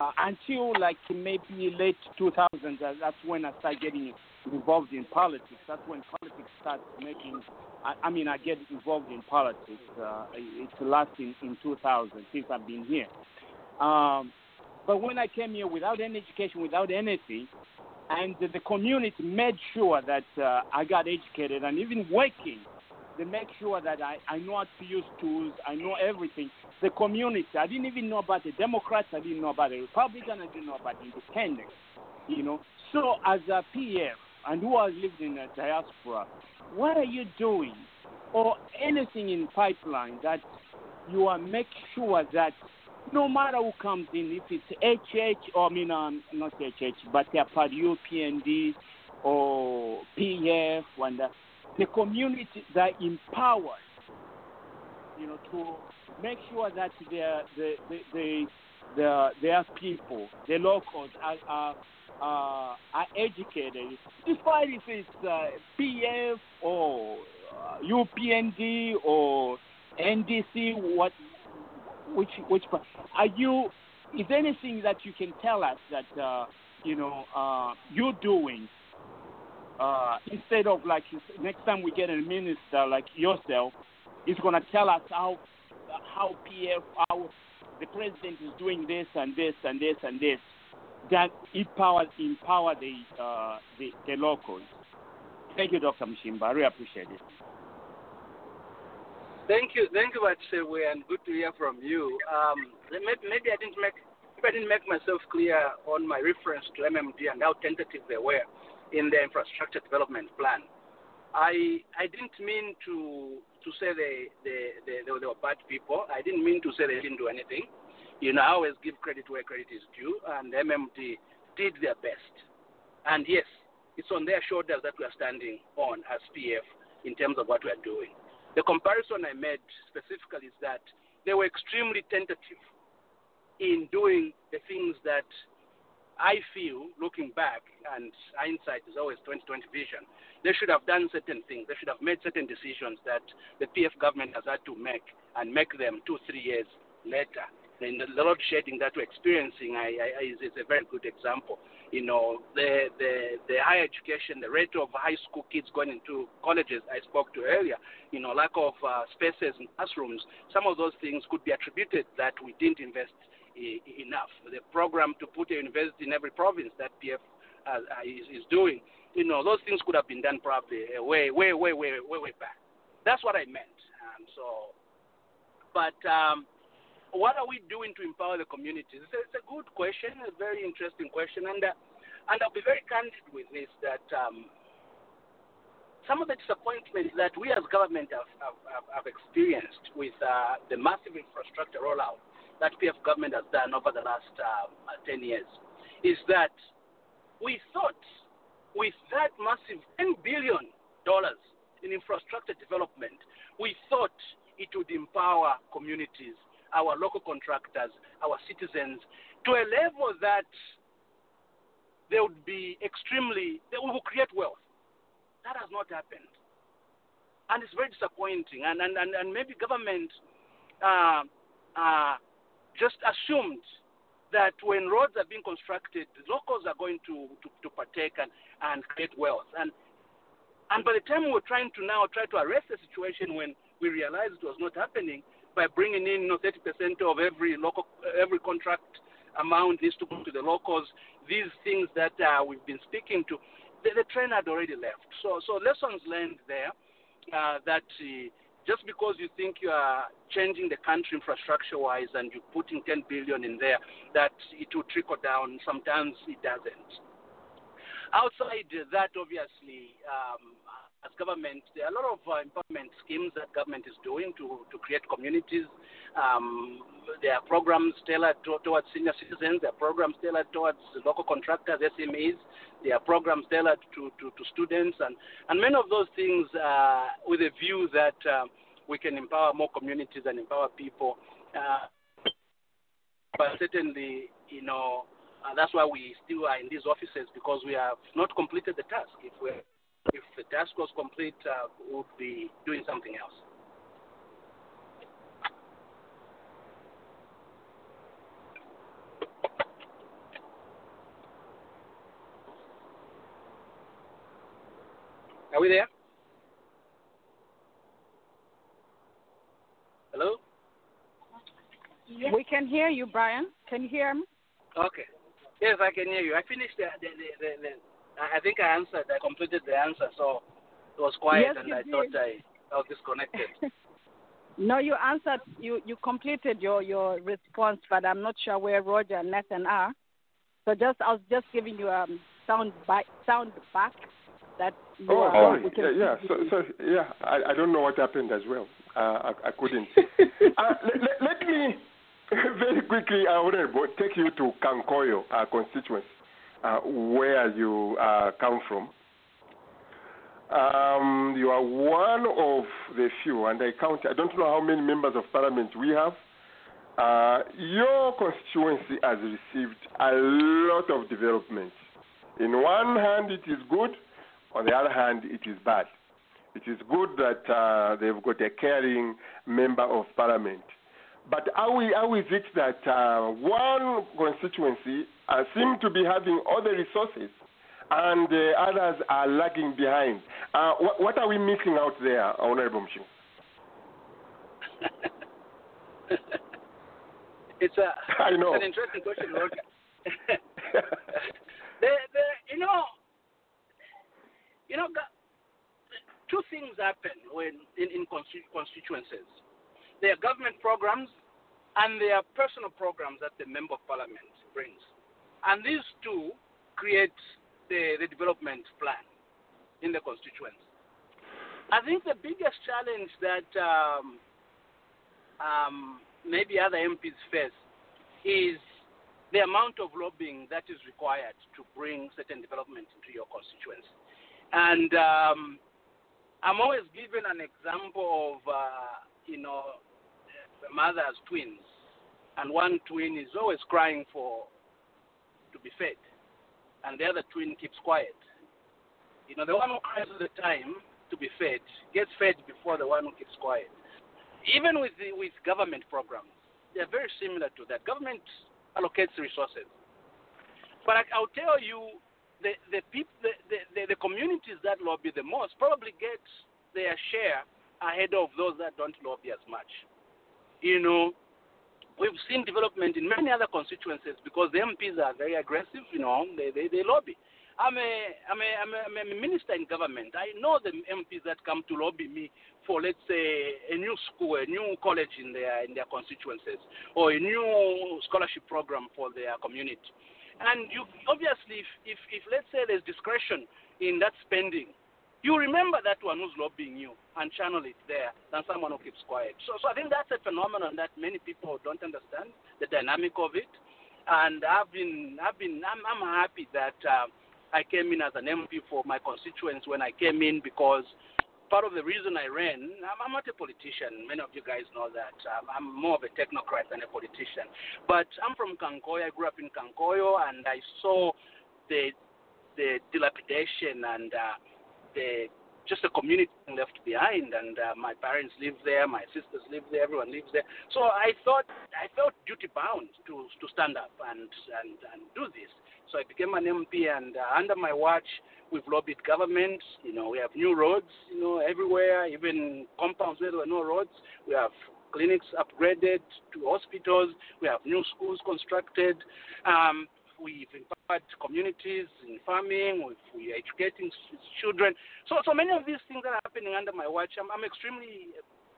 uh, until like maybe late 2000s, uh, that's when I started getting involved in politics. That's when politics starts making. I, I mean, I get involved in politics. Uh, it's the last in, in 2000 since I've been here. Um, but when I came here without any education, without anything, and the community made sure that uh, I got educated and even working, they make sure that I, I know how to use tools, I know everything. The community, I didn't even know about the Democrats, I didn't know about the Republicans, I didn't know about the Independents, you know. So as a PF, and who has lived in the diaspora, what are you doing or anything in pipeline that you are make sure that no matter who comes in, if it's HH or I mean um, not HH, but they are part UPND or PF, and uh, the community that empowered, you know, to make sure that the the the, the, the their people, the locals are, are uh, are educated, despite if it's uh, PF or uh, UPND or NDC, what, which, which, are you? Is there anything that you can tell us that uh, you know uh, you're doing uh, instead of like next time we get a minister like yourself, is gonna tell us how how PF how the president is doing this and this and this and this that empower empower the uh, the, the locals. Thank you, Dr. Mushimba. I really appreciate it. Thank you, thank you, Bachewe, and good to hear from you. Um, maybe, I didn't make I didn't make myself clear on my reference to MMD and how tentative they were in their infrastructure development plan. I I didn't mean to to say they they, they, they were bad people. I didn't mean to say they didn't do anything. You know, I always give credit where credit is due, and MMD did their best. And yes, it's on their shoulders that we are standing on as PF in terms of what we are doing. The comparison I made specifically is that they were extremely tentative in doing the things that I feel, looking back, and hindsight is always 2020 vision, they should have done certain things. They should have made certain decisions that the PF government has had to make and make them two, three years later and the load shedding that we're experiencing I, I, is, is, a very good example. You know, the, the, the higher education, the rate of high school kids going into colleges I spoke to earlier, you know, lack of uh, spaces in classrooms, some of those things could be attributed that we didn't invest I- enough. The program to put a university in every province that PF uh, is, is doing, you know, those things could have been done probably way, way, way, way, way, way back. That's what I meant. Um, so, but um, what are we doing to empower the communities? It's a, it's a good question, a very interesting question, and uh, and I'll be very candid with this that um, some of the disappointments that we as government have, have, have experienced with uh, the massive infrastructure rollout that PF government has done over the last uh, 10 years is that we thought with that massive $10 billion in infrastructure development, we thought it would empower communities our local contractors, our citizens, to a level that they would be extremely, they will create wealth. That has not happened. And it's very disappointing. And, and, and, and maybe government uh, uh, just assumed that when roads are being constructed, locals are going to, to, to partake and, and create wealth. And And by the time we were trying to now try to arrest the situation when we realized it was not happening by bringing in you know, 30% of every local, every contract amount needs to go to the locals, these things that uh, we've been speaking to, the, the train had already left. So, so lessons learned there uh, that uh, just because you think you are changing the country infrastructure-wise and you're putting 10 billion in there, that it will trickle down. Sometimes it doesn't. Outside that, obviously, um, as government, there are a lot of uh, empowerment schemes that government is doing to, to create communities. Um, there are programs tailored to, towards senior citizens. There are programs tailored towards local contractors, SMEs. There are programs tailored to, to, to students, and, and many of those things uh, with a view that uh, we can empower more communities and empower people. Uh, but certainly, you know, uh, that's why we still are in these offices because we have not completed the task. If we if the task was complete, uh, we would be doing something else. Are we there? Hello? We can hear you, Brian. Can you hear me? Okay. Yes, I can hear you. I finished the, the, the, the I think I answered. I completed the answer, so it was quiet, Yes, and I did. thought I, I was disconnected. No, you answered. You you completed your your response, but I'm not sure where Roger and Nathan are. So just I was just giving you a um, sound back sound back that you Oh, are. sorry. can Yeah, yeah. So, so yeah, I, I don't know what happened as well. Uh, I, I couldn't. uh, let, let, let me very quickly, uh, Honorable, take you to Kankoyo, our constituency, uh, where you uh, come from. Um, you are one of the few, and I count. I don't know how many members of parliament we have. Uh, your constituency has received a lot of development. In one hand, it is good. On the other hand, it is bad. It is good that uh, they've got a caring member of parliament. But how, we, how is it that uh, one constituency uh, seem to be having all the resources and uh, others are lagging behind? Uh, what, what are we missing out there, Honorable it's a I know. it's an interesting question, Roger. the, the, you know, you know, two things happen when in, in constitu- constituencies. There are government programs and there are personal programs that the member of parliament brings, and these two create the, the development plan in the constituency. I think the biggest challenge that um, um, maybe other MPs face is the amount of lobbying that is required to bring certain development into your constituency. And um, I'm always given an example of, uh, you know, the mother has twins, and one twin is always crying for to be fed, and the other twin keeps quiet. You know, the one who cries all the time to be fed gets fed before the one who keeps quiet. Even with the, with government programs, they're very similar to that. Government allocates resources, but I, I'll tell you, the the, peop, the, the, the the communities that lobby the most probably get their share ahead of those that don't lobby as much. You know, we've seen development in many other constituencies because the MPs are very aggressive. You know, they they, they lobby. I'm a, I'm, a, I'm, a, I'm a minister in government. I know the MPs that come to lobby me for, let's say, a new school, a new college in their in their constituencies, or a new scholarship program for their community. And you obviously, if, if, if let's say there's discretion in that spending, you remember that one who's lobbying you and channel it there than someone who keeps quiet. So, so I think that's a phenomenon that many people don't understand the dynamic of it. And I've been, I've been, I'm, I'm happy that uh, I came in as an MP for my constituents when I came in because part of the reason I ran, I'm, I'm not a politician. Many of you guys know that. I'm, I'm more of a technocrat than a politician. But I'm from Kankoyo. I grew up in Kankoyo, and I saw the the dilapidation and uh, the just a community left behind. And uh, my parents live there, my sisters live there, everyone lives there. So I thought I felt duty bound to to stand up and and and do this. So I became an MP, and uh, under my watch, we've lobbied government. You know, we have new roads, you know, everywhere, even compounds where there were no roads. We have clinics upgraded to hospitals. We have new schools constructed. Um, we've empowered communities in farming. We've, we're educating children. So, so many of these things that are happening under my watch. I'm, I'm extremely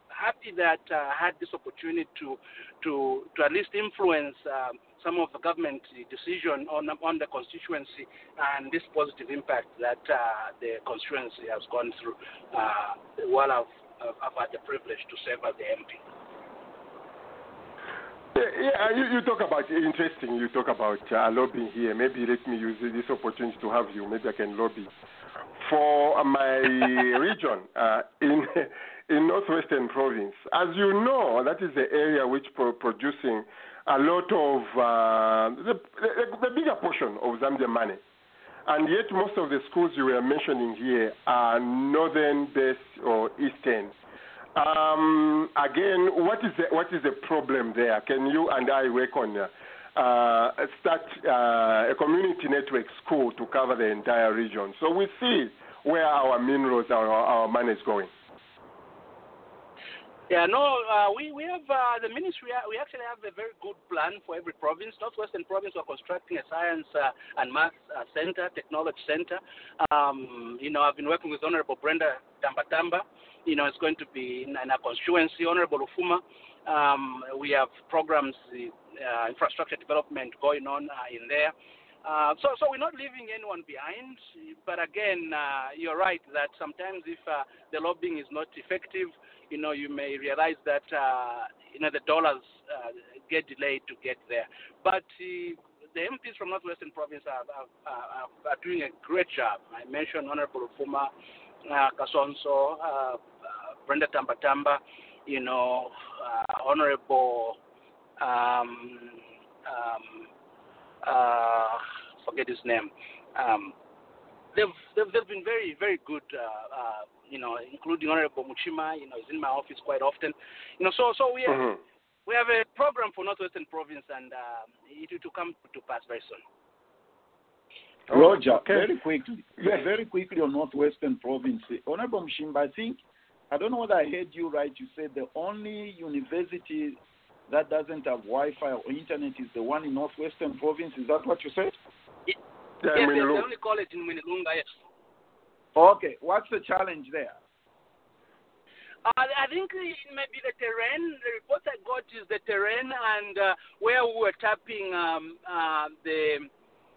happy that uh, I had this opportunity to, to, to at least influence. Um, some of the government decision on on the constituency and this positive impact that uh, the constituency has gone through uh, while I've, I've had the privilege to serve as the MP. Yeah, you, you, talk about interesting. You talk about uh, lobbying here. Maybe let me use this opportunity to have you. Maybe I can lobby for my region uh, in in northwestern province. As you know, that is the area which pro- producing a lot of uh, the, the, the bigger portion of Zambia money. And yet, most of the schools you were mentioning here are northern based or eastern. Um, again, what is the what is the problem there? Can you and I work on uh, start uh, a community network school to cover the entire region so we see where our minerals, our, our money is going? Yeah, no, uh, we, we have uh, the ministry, we actually have a very good plan for every province. Northwestern province, we're constructing a science uh, and math uh, center, technology center. Um, you know, I've been working with Honorable Brenda Tambatamba. You know, it's going to be in, in our constituency, Honorable Lufuma. Um, we have programs, uh, infrastructure development going on uh, in there. Uh, so, so we're not leaving anyone behind. But again, uh, you're right that sometimes if uh, the lobbying is not effective, you know, you may realize that, uh, you know, the dollars uh, get delayed to get there. But the MPs from Northwestern Province are, are, are, doing a great job. I mentioned Honorable Lufuma, uh, Kasonso, uh, Brenda Tambatamba, you know, Honorable, um, um, forget his name. Um, they've, they've, they've been very, very good you know, including Honorable Muchima, you know, he's in my office quite often. You know, so so we have, mm-hmm. we have a program for Northwestern Province, and uh, it will come to pass very soon. Roger, okay. very quickly, yes. very quickly on Northwestern Province. Honorable Mushimba, I think, I don't know whether I heard you right. You said the only university that doesn't have Wi-Fi or internet is the one in Northwestern Province. Is that what you said? Yeah, yes, yes, the only college in Mwinilunga, yes. Okay, what's the challenge there? Uh, I think it may be the terrain. The report I got is the terrain and uh, where we were tapping um, uh, the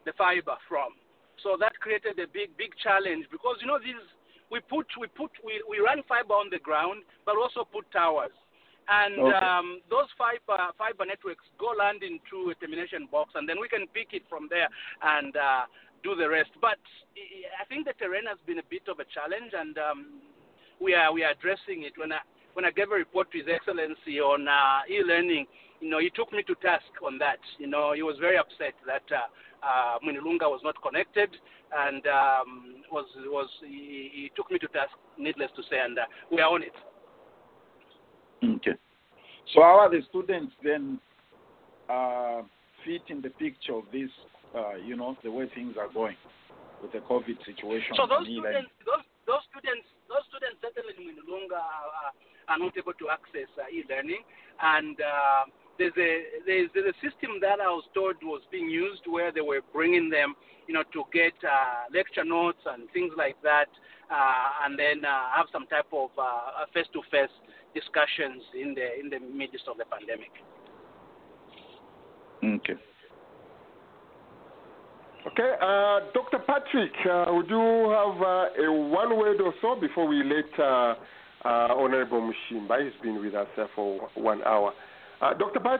the fiber from. So that created a big big challenge because you know these we put we put we, we run fiber on the ground but also put towers. And okay. um, those fiber fiber networks go land into a termination box, and then we can pick it from there and uh, do the rest. But I think the terrain has been a bit of a challenge, and um, we are we are addressing it. When I when I gave a report to His Excellency on uh, e-learning, you know, he took me to task on that. You know, he was very upset that uh, uh, Mwinilunga was not connected, and um, was was he, he, took me to task. Needless to say, and uh, we are on it. Okay. So how are the students then uh, fit in the picture of this uh, you know, the way things are going with the COVID situation. So those students, those, those students, those students certainly no longer are, are not able to access uh, e-learning, and uh, there's a there's, there's a system that I was told was being used where they were bringing them, you know, to get uh, lecture notes and things like that, uh, and then uh, have some type of uh, face-to-face discussions in the in the midst of the pandemic. Okay. Okay, uh, Dr. Patrick, uh, would you have uh, a one word or so before we let uh, uh, Honorable Mushimba? He's been with us uh, for one hour. Dr. Pat?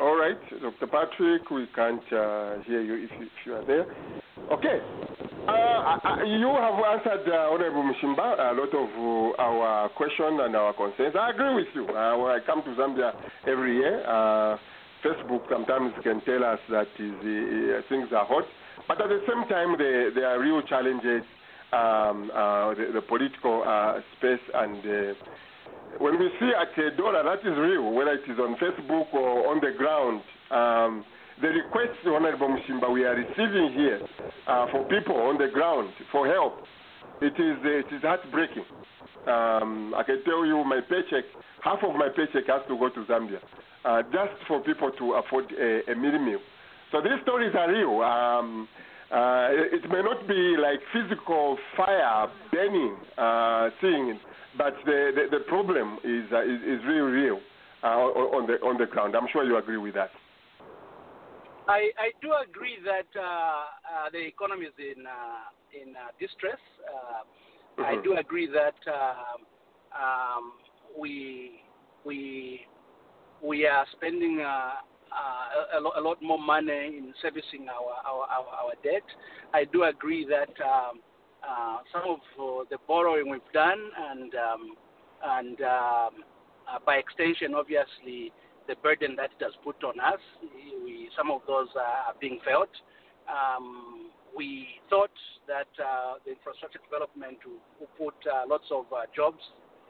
All right, Dr. Patrick, we can't hear you if, you if you are there. Okay, Uh, uh, you have answered, uh, Honorable Mushimba, a lot of uh, our questions and our concerns. I agree with you. Uh, when I come to Zambia every year, uh, Facebook sometimes can tell us that uh, things are hot, but at the same time, there, there are real challenges, um, uh, the, the political uh, space, and uh, when we see at a dollar, that is real, whether it is on Facebook or on the ground. Um, the requests, Honorable Mushimba, we are receiving here uh, for people on the ground for help, it is, it is heartbreaking. Um, I can tell you my paycheck, half of my paycheck has to go to Zambia uh, just for people to afford a, a meal meal. So these stories are real. Um, uh, it, it may not be like physical fire burning uh, thing, but the, the, the problem is, uh, is, is really real uh, on, the, on the ground. I'm sure you agree with that. I, I do agree that uh, uh, the economy is in uh, in uh, distress. Uh, I Mhm. do agree that um, um, we we we are spending uh, uh, a, lo- a lot more money in servicing our our, our, our debt. I do agree that um, uh, some of uh, the borrowing we've done and um, and um, uh, by extension, obviously, the burden that it has put on us, we, some of those are being felt. Um, we thought that uh, the infrastructure development will, put uh, lots of uh, jobs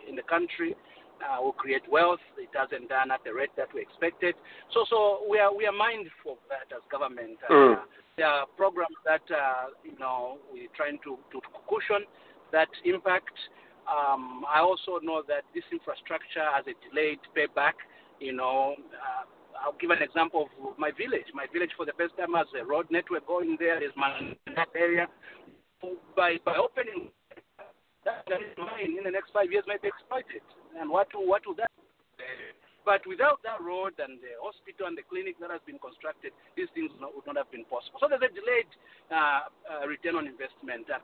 in the country, uh, will create wealth. It hasn't done at the rate that we expected. So, so we are we are mindful of that as government. Mm. Uh, there are programs that uh, you know we're trying to, to cushion that impact. Um, I also know that this infrastructure has a delayed payback. You know, uh, I'll give an example of my village. My village, for the first time, has a road network going there. There's that area. By by opening that line in the next five years, might be exploited. And what what will that? But without that road and the hospital and the clinic that has been constructed, these things would not, would not have been possible. So there's a delayed uh, uh, return on investment, uh,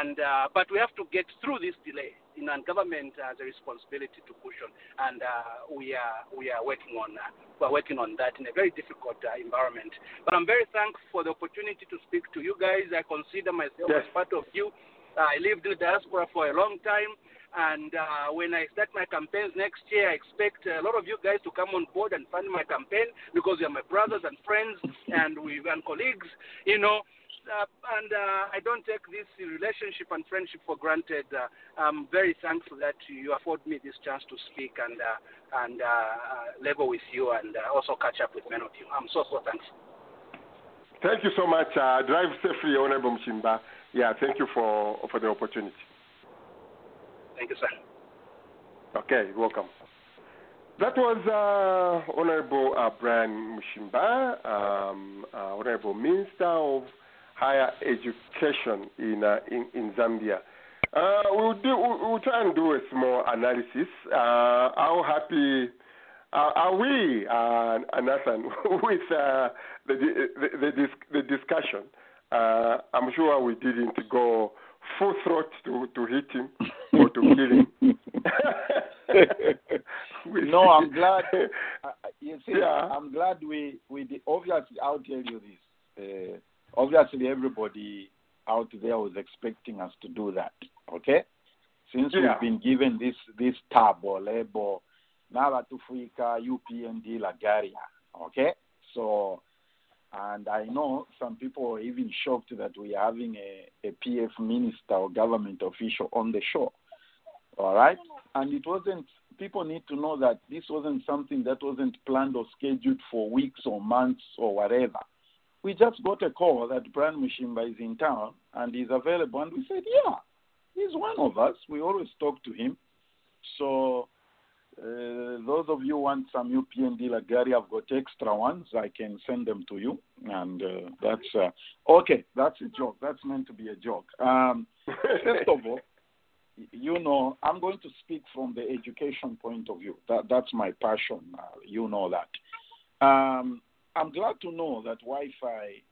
and uh, but we have to get through this delay. You know, and government has a responsibility to cushion, and uh, we are we are working on uh, we're working on that in a very difficult uh, environment. But I'm very thankful for the opportunity to speak to you guys. I consider myself Yes. as part of you. I lived in the diaspora for a long time. And uh, when I start my campaigns next year, I expect a lot of you guys to come on board and fund my campaign because you're my brothers and friends and we and colleagues, you know. Uh, and uh, I don't take this relationship and friendship for granted. Uh, I'm very thankful that you afford me this chance to speak and uh, and uh, level with you and also catch up with many of you. I'm so so thankful. Thank you so much. Drive safely, Honorable Mushimba. Yeah, thank you for, for the opportunity. Thank you, sir. Okay, welcome. That was uh, Honorable uh, Brian Mushimba, um, uh, Honorable Minister of Higher Education in uh, in, in Zambia. Uh, we'll, do, we'll try and do a small analysis. Uh, how happy are we, uh, Nathan, with the, the, the, dis- the discussion? I'm sure we didn't go full throat to, to hit him or to kill him. We- no, I'm glad. Uh, you see, Yeah. I'm glad we we did. Obviously, I'll tell you this. Uh, obviously, everybody out there was expecting us to do that. Okay, since Yeah. we've been given this this tab or label, Nabatufika UPND Lagaria. Okay, so. And I know some people are even shocked that we are having a, a PF minister or government official on the show. All right? And it wasn't, people need to know that this wasn't something that wasn't planned or scheduled for weeks or months or whatever. We just got a call that Brian Mushimba is in town and he's available. And we said, yeah, he's one of us. We always talk to him. So, uh, those of you want some UPND Lagari, I've got extra ones. I can send them to you. And uh, that's, uh, okay, that's a joke. That's meant to be a joke. Um, first of all, you know, I'm going to speak from the education point of view. That that's my passion. Uh, you know that. Um, I'm glad to know that Wi-Fi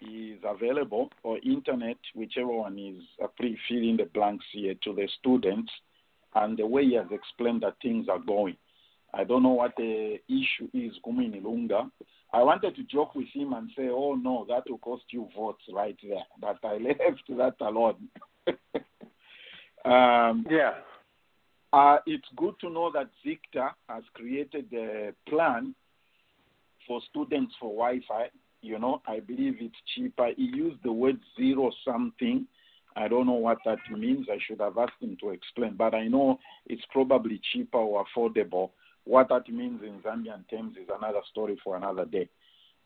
is available or internet, whichever one is uh, filling the blanks here to the students, and the way he has explained that things are going. I don't know what the issue is, Kumi Nilunga. I wanted to joke with him and say, "Oh no, that will cost you votes right there." But I left that alone. um, yeah. Uh, it's good to know that Victor has created a plan for students for Wi-Fi. You know, I believe it's cheaper. He used the word zero something. I don't know what that means. I should have asked him to explain, but I know it's probably cheaper or affordable. What that means in Zambian terms is another story for another day.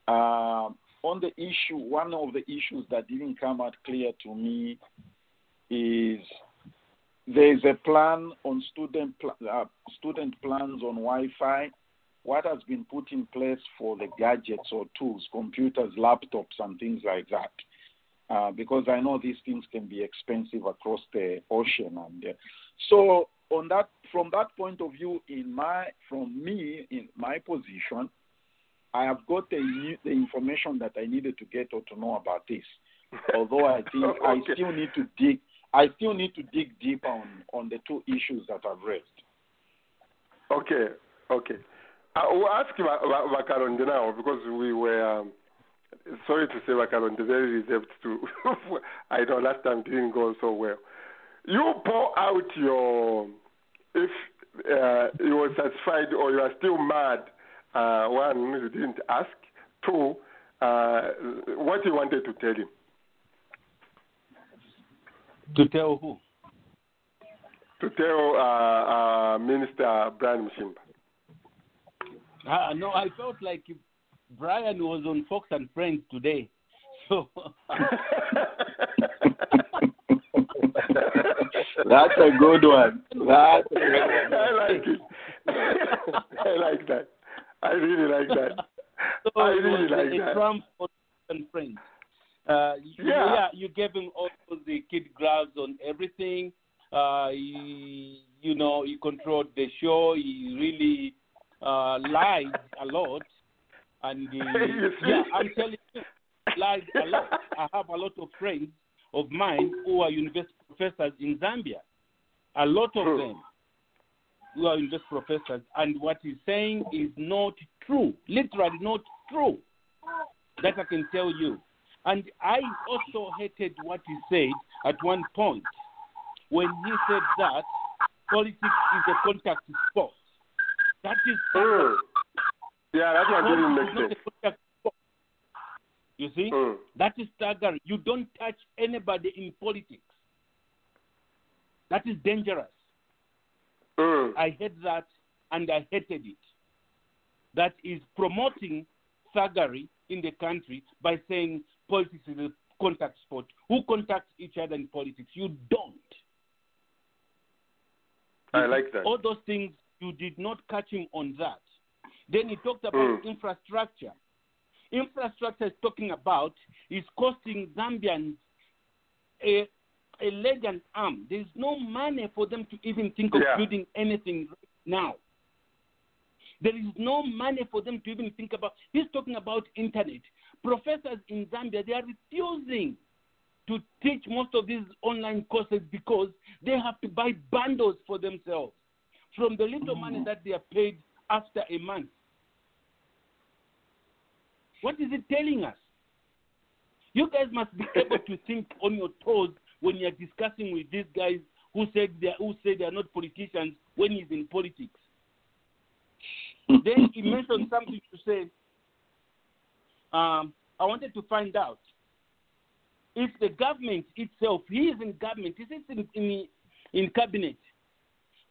Uh, on the issue, one of the issues that didn't come out clear to me is there is a plan on student pl- uh, student plans on Wi-Fi. What has been put in place for the gadgets or tools, computers, laptops, and things like that? Uh, because I know these things can be expensive across the ocean, and uh, so on that from that point of view, in my from me in my position, I have got the the information that I needed to get or to know about this. Although I think Okay. I still need to dig I still need to dig deep on on the two issues that I've raised. Okay, okay. I will ask Va- Va- Vakaronde now because we were, um, sorry to say, Vakaronde, very reserved to. I know last time didn't go so well. You pour out your, if uh, you were satisfied or you are still mad, uh, one, you didn't ask. Two, uh, what you wanted to tell him. To tell who? To tell uh, uh, Minister Brian Mushimba. Uh, no, I felt like Brian was on Fox and Friends today. So That's a good one. That's a good one. I like it. I like that. I really like that. so I it really like a that. Trump Fox and Friends. Uh, you- Yeah. yeah, you gave him all the kid gloves on everything. Uh, he, you know, he controlled the show. He really uh, lied a lot, and he, yeah, I'm telling you, lied a lot. I have a lot of friends of mine who are university professors in Zambia. A lot of Hmm. them who are university professors, and what he's saying is not true. Literally not true. That I can tell you. And I also hated what he said at one point when he said that politics is a contact sport. That is Mm. Yeah, that one didn't make sense. a contact sport. You see? Mm. That is staggering. You don't touch anybody in politics. That is dangerous. Mm. I hate that and I hated it. That is promoting thuggery in the country by saying politics is a contact sport. Who contacts each other in politics? You don't. I like that. All those things, you did not catch him on that. Then he talked about Mm. infrastructure. Infrastructure is talking about is costing Zambians a, a leg and arm. There is no money for them to even think of Yeah. building anything right now. There is no money for them to even think about. He's talking about internet. Professors in Zambia, they are refusing to teach most of these online courses because they have to buy bundles for themselves from the little oh. money that they are paid after a month. What is it telling us? You guys must be able to think on your toes when you're discussing with these guys who said they are, who say they are not politicians when he's in politics. then he mentioned something to say. Um, I wanted to find out if the government itself, he is in government, he sits in, in, in cabinet,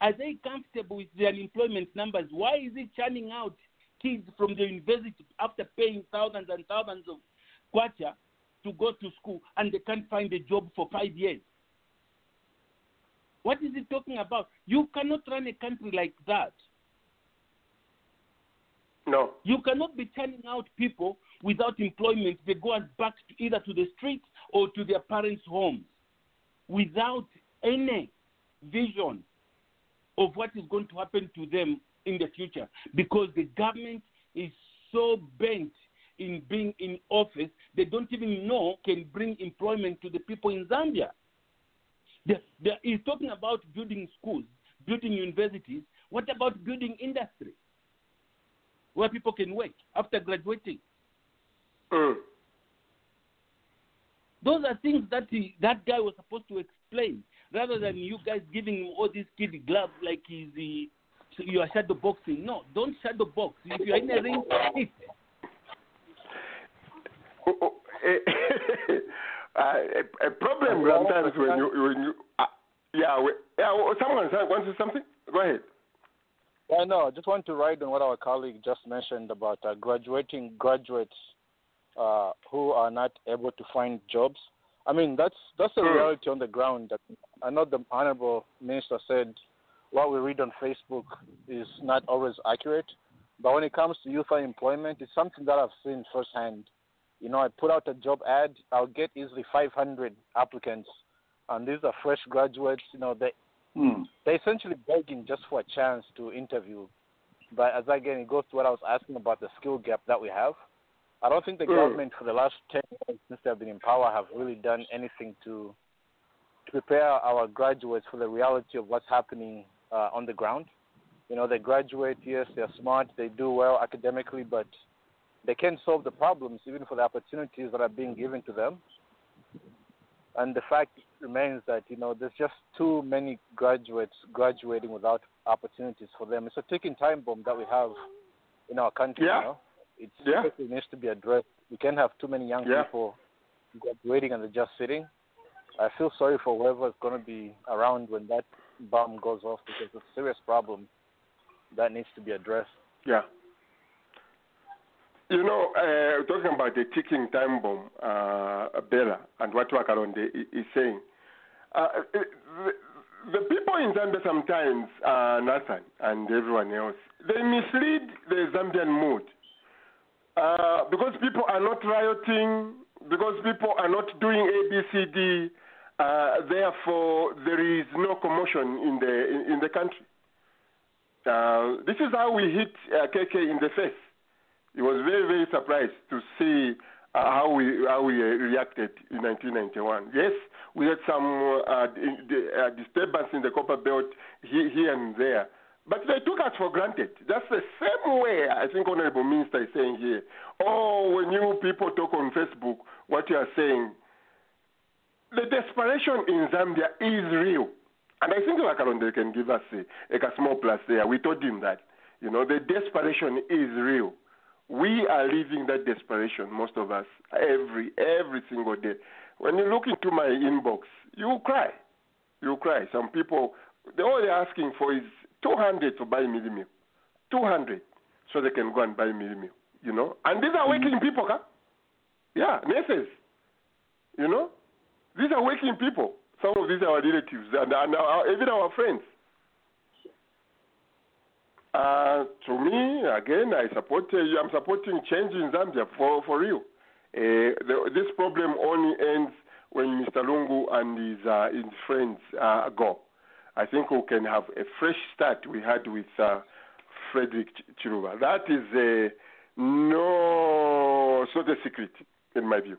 are they comfortable with the unemployment numbers? Why is he churning out kids from the university after paying thousands and thousands of kwacha to go to school and they can't find a job for five years? What is he talking about? You cannot run a country like that. No. You cannot be turning out people without employment. They go back to either to the streets or to their parents' homes without any vision of what is going to happen to them in the future because the government is so bent in being in office, they don't even know can bring employment to the people in Zambia. The, the, he's talking about building schools, building universities. What about building industry? where people can work after graduating. Mm. Those are things that he, that guy was supposed to explain, rather than you guys giving him all these kid gloves like he's the you are shadow boxing. No, don't shadow box. If you're in a ring, hit. Oh, oh, uh, a, a problem sometimes when you when you uh, yeah we, yeah someone wants to say something. Go ahead. I know. I just want to ride on what our colleague just mentioned about uh, graduating graduates uh, who are not able to find jobs. I mean, that's that's the Hmm. reality on the ground. I know the honorable minister said what we read on Facebook is not always accurate, but when it comes to youth unemployment, it's something that I've seen firsthand. You know, I put out a job ad, I'll get easily 500 applicants, and these are fresh graduates. You know, they Hmm. they're essentially begging just for a chance to interview. But as again, it goes to what I was asking about the skill gap that we have. I don't think the Mm. government for the last 10 years since they've been in power have really done anything to, to prepare our graduates for the reality of what's happening uh, on the ground. You know, they graduate, yes, they're smart, they do well academically, but they can't solve the problems even for the opportunities that are being given to them. And the fact remains that you know there's just too many graduates graduating without opportunities for them. It's a ticking time bomb that we have in our country. Yeah. You know? It Yeah. seriously needs to be addressed. We can't have too many young Yeah. people graduating and they're just sitting. I feel sorry for whoever's going to be around when that bomb goes off because it's a serious problem that needs to be addressed. Yeah. You know, uh, talking about the ticking time bomb, uh, Bella, and what Wakaronde is saying, uh, the, the people in Zambia sometimes, uh, Nathan and everyone else, they mislead the Zambian mood. Uh, because people are not rioting, because people are not doing ABCD, uh, therefore there is no commotion in the in, in the country. Uh, this is how we hit uh, KK in the face. He was very very surprised to see uh, how we how we uh, reacted in 1991. Yes, we had some uh, uh, disturbance in the copper belt here, here and there, but they took us for granted. That's the same way I think Honorable Minister is saying here. Oh, when you people talk on Facebook, what you are saying, the desperation in Zambia is real. And I think Wakaronde can give us a, like a small plus there. We told him that. You know, the desperation is real. We are living that desperation, most of us, every every single day. When you look into my inbox, you cry. You cry. Some people, all they're asking for is 200 to buy mealie meal. 200 so they can go and buy mealie meal. You know? And these are working people, huh? Yeah, nurses. You know? These are working people. Some of these are our relatives and, and our, even our friends. Uh, to me, again, I support. Uh, I'm supporting change in Zambia for for real. Uh, the, this problem only ends when Mr. Lungu and his uh, his friends uh, go. I think we can have a fresh start we had with uh, Frederick Ch- Chiluba. That is uh, no sort of secret in my view.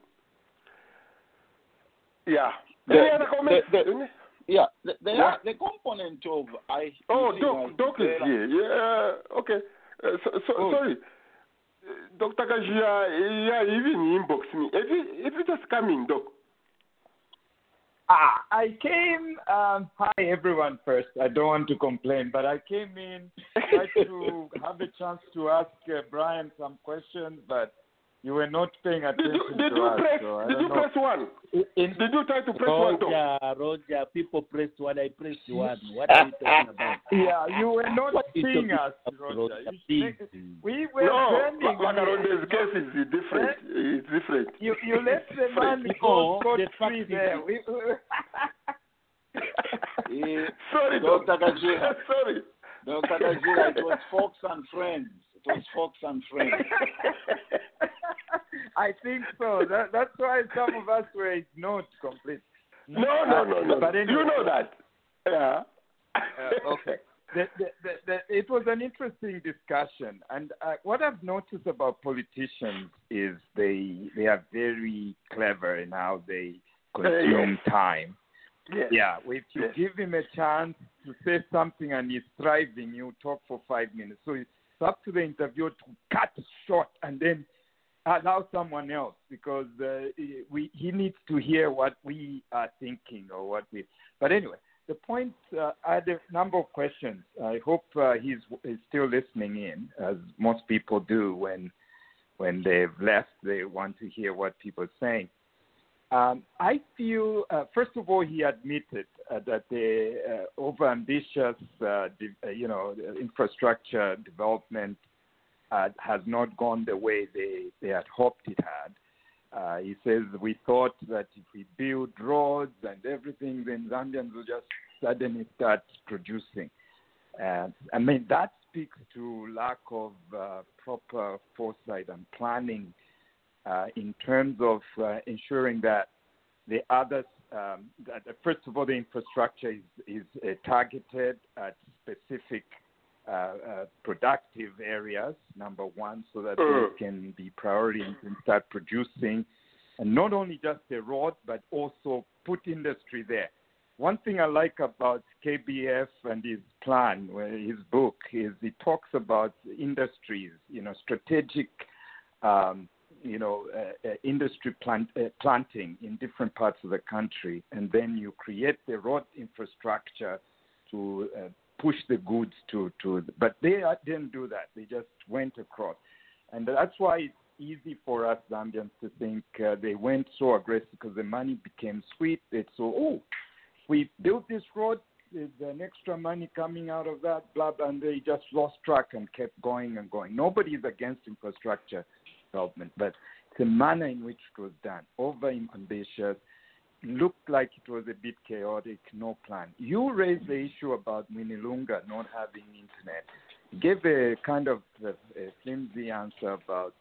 Yeah. The- Any other comments? the- the- Yeah, the, the, Yeah. the component of I. Oh, Doc, Doc is here. Yeah, okay. Uh, so, so, Oh. Sorry. Dr. Kajia, yeah, even inbox me. If you, if you just come in, Doc. Ah, I came. Um, hi, everyone. First, I don't want to complain, but I came in tried to have a chance to ask uh, Brian some questions, but you were not paying Did attention you, did to you us. press, so did you know. press one? In, Did you try to press one, Doc? Roger, Roger, people pressed one, I pressed one. What are you talking about? yeah, you were not What seeing us, Roger. Roger? You Please. should- we were No, trending. Wakaronde's here. case is different. It's different. You you let the man No, go scot the fact free is- there. We, Eh, Sorry, Doc. Dr. Kajia. Sorry. Dr. Kajira, it was Fox and Friends. It was Fox and Friends. I think so. That, that's why some of us were ignored completely. No, no, no, no. But anyway, you know that. Yeah. Uh, okay. The, the, the, the, it was an interesting discussion, and uh, what I've noticed about politicians is they they are very clever in how they consume time. Yes. Yeah, if you Yes. give him a chance to say something and he's thriving, you talk for five minutes. So it's up to the interviewer to cut short and then allow someone else because uh, we he needs to hear what we are thinking or what we. But anyway, the point. Uh, I had a number of questions. I hope uh, he's, he's still listening in, as most people do when when they've left. They want to hear what people are saying. Um, I feel, uh, first of all, he admitted uh, that the uh, overambitious, uh, de- uh, you know, infrastructure development uh, has not gone the way they, they had hoped it had. He says we thought that if we build roads and everything, then Zambians will just suddenly start producing. I mean that speaks to lack of proper foresight and planning in terms of uh, ensuring that the others, um, that, first of all, the infrastructure is, is uh, targeted at specific uh, uh, productive areas, number one, so that Mm. they can be priority and can start producing. And not only just the road, but also put industry there. One thing I like about KBF and his plan, his book, is he talks about industries, you know, strategic, um, you know, uh, uh, industry plant, uh, planting in different parts of the country, and then you create the road infrastructure to uh, push the goods to to. But they uh, didn't do that. They just went across, and that's why it's easy for us Zambians to think uh, they went so aggressive because the money became sweet. It's so oh, we built this road. There's an extra money coming out of that, blah, blah, and they just lost track and kept going and going. Nobody is against infrastructure development, but the manner in which it was done, over ambitious, looked like it was a bit chaotic, no plan. You raised the issue about Mwinilunga not having internet. Gave a kind of a, a flimsy answer about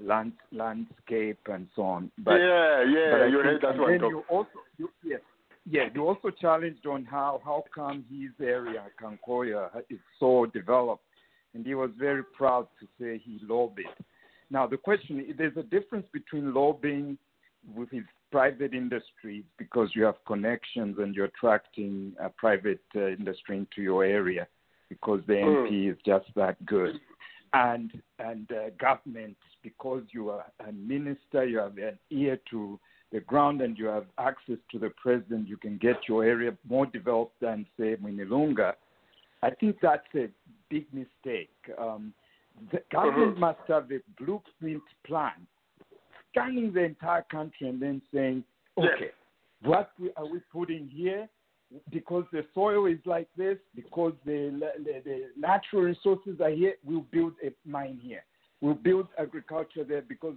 land, landscape and so on. But, yeah, yeah, but you heard that one. then you also, you, yes, yeah, you also challenged on how how come his area, Kankoyo, is so developed, and he was very proud to say he lobbied. Now the question is, there's a difference between lobbying with his private industry because you have connections and you're attracting a private uh, industry into your area because the Mm. MP is just that good, and and uh, government because you are a minister, you have an ear to the ground and you have access to the president, you can get your area more developed than, say, Mwinilunga. I think that's a big mistake. Um, the government Mhm. must have a blueprint plan, scanning the entire country and then saying, Yes. okay, what are we putting here? Because the soil is like this, because the, the, the natural resources are here, we'll build a mine here. We'll build agriculture there because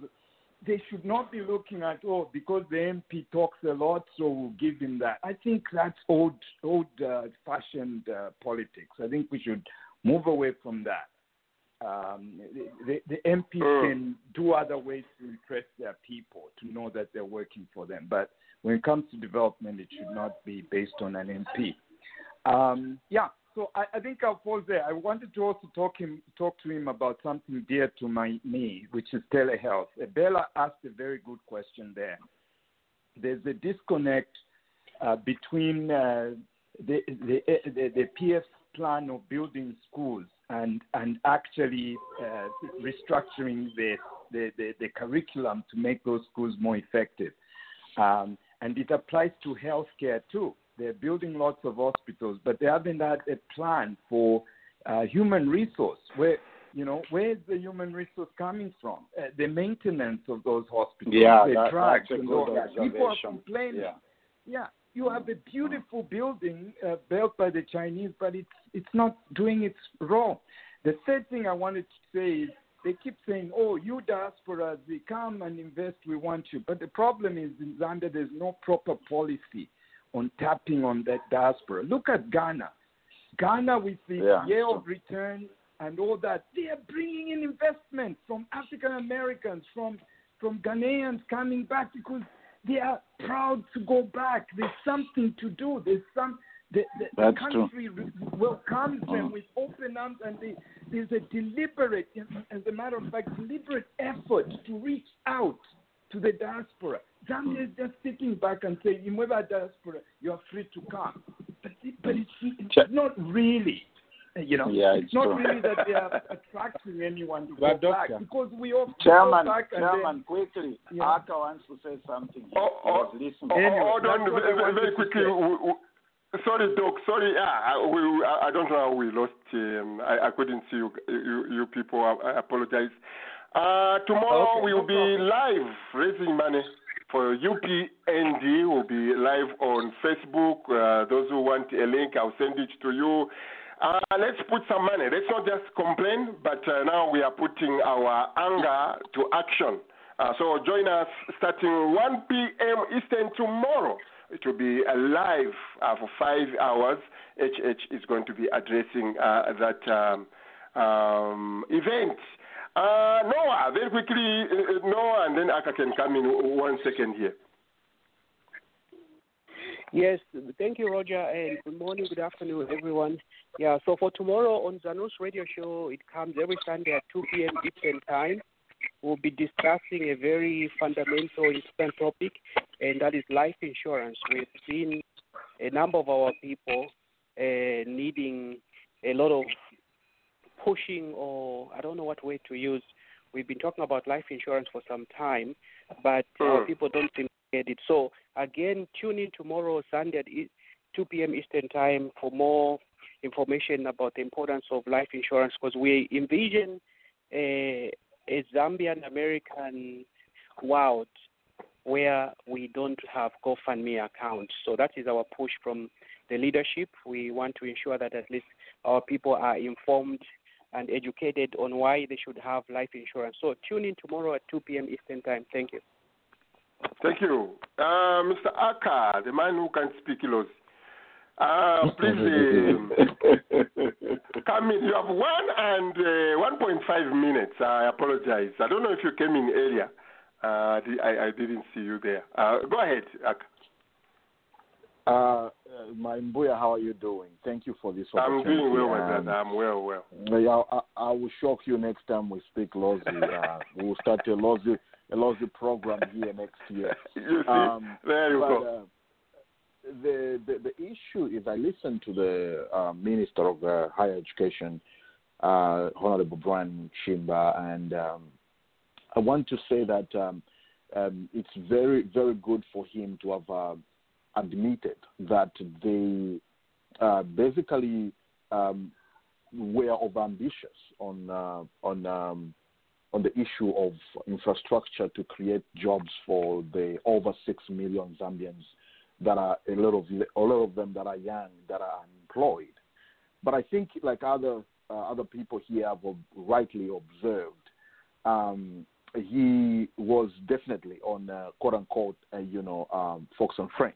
they should not be looking at oh because the MP talks a lot, so we'll give him that. I think that's old old uh, fashioned uh, politics. I think we should move away from that. Um, the, the, MPs Mm. can do other ways to impress their people to know that they're working for them. But when it comes to development, it should not be based on an MP. Um, yeah, so I, I think I'll pause there. I wanted to also talk him talk to him about something dear to my me, which is telehealth. Bella asked a very good question there. There's a disconnect uh, between uh, the, the, the the PF plan of building schools and and actually uh, restructuring the, the, the, the curriculum to make those schools more effective. Um, and it applies to healthcare too. They're building lots of hospitals, but they haven't had a plan for uh, human resource. Where you know where's the human resource coming from? Uh, the maintenance of those hospitals, Yeah, the that- drugs, and all that. People are complaining. Yeah. Yeah, you have a beautiful building uh, built by the Chinese, but it's it's not doing its role. The third thing I wanted to say is they keep saying, "Oh, you diasporas, we come and invest, we want you." But the problem is in Zambia, there's no proper policy on tapping on that diaspora. Look at Ghana. Ghana with the Yeah. year of return and all that, they are bringing in investment from African Americans, from from Ghanaians coming back because they are proud to go back. There's something to do. There's some the, the, the That's true. country re- welcomes them Mm. with open arms, and they, there's a deliberate, as a matter of fact, deliberate effort to reach out to the diaspora. Zambia is just sitting back and saying, "Imweba diaspora, you are free to come," but but it's, it's not really You know, Yeah, it's, it's not true. really that they are attracting anyone to But go back because we all Chairman, go back and then- Chairman, quickly, Yeah. Aka wants to say something. Oh, oh, listening. oh, Anyway, hold on that's very, wanted very to quickly. Say. W- w- Sorry, Doc. Sorry. Yeah, I, we, I I don't know how we lost. Um, I, I couldn't see you, you, you people. I, I apologize. Uh, tomorrow Okay, we no will be live raising money for UPND. We'll be live on Facebook. Uh, those who want a link, I'll send it to you. Uh, let's put some money. Let's not just complain, but uh, now we are putting our anger to action. Uh, so join us starting 1 p.m. Eastern tomorrow. It will be uh, live uh, for five hours. HH is going to be addressing uh, that um, um, event. Uh, Noah, very quickly, uh, Noah, and then Aka can come in one second here. Yes, thank you, Roger, and good morning, good afternoon, everyone. Yeah, so for tomorrow on Zanus Radio Show, it comes every Sunday at 2 p.m. Eastern Time. We'll be discussing a very fundamental, important topic, and that is life insurance. We've seen a number of our people uh, needing a lot of pushing, or I don't know what word to use. We've been talking about life insurance for some time, but Mm. people don't seem to get it. So again, tune in tomorrow, Sunday at e- 2 p.m. Eastern Time for more information about the importance of life insurance because we envision a, a Zambian American world where we don't have GoFundMe accounts. So that is our push from the leadership. We want to ensure that at least our people are informed and educated on why they should have life insurance. So tune in tomorrow at 2 p.m. Eastern Time. Thank you. Thank you. Uh, Mr. Aka, the man who can speak Ilozi. Uh, please um, come in. You have one and uh, 1.5 minutes. I apologize. I don't know if you came in earlier. Uh, I, I didn't see you there. Uh, go ahead, Uh, uh, my Mbuya, how are you doing? Thank you for this opportunity. I'm doing well, my brother. I'm well, well. Yeah, I, I will shock you next time we speak Lozi. Uh, we will start a Lozi, a Lozi program here next year. You see? Um, there you but, go. Uh, the, the the issue is I listened to the uh, Minister of uh, Higher Education, uh, Honorable Brian Chimba, and um, I want to say that um, um, it's very very good for him to have uh, admitted that they uh, basically um, were overambitious on uh, on um, on the issue of infrastructure to create jobs for the over six million Zambians that are a lot of a lot of them that are young that are unemployed. But I think, like other uh, other people here have rightly observed, um, he was definitely on uh, quote unquote, uh, you know, um, Fox and Friends.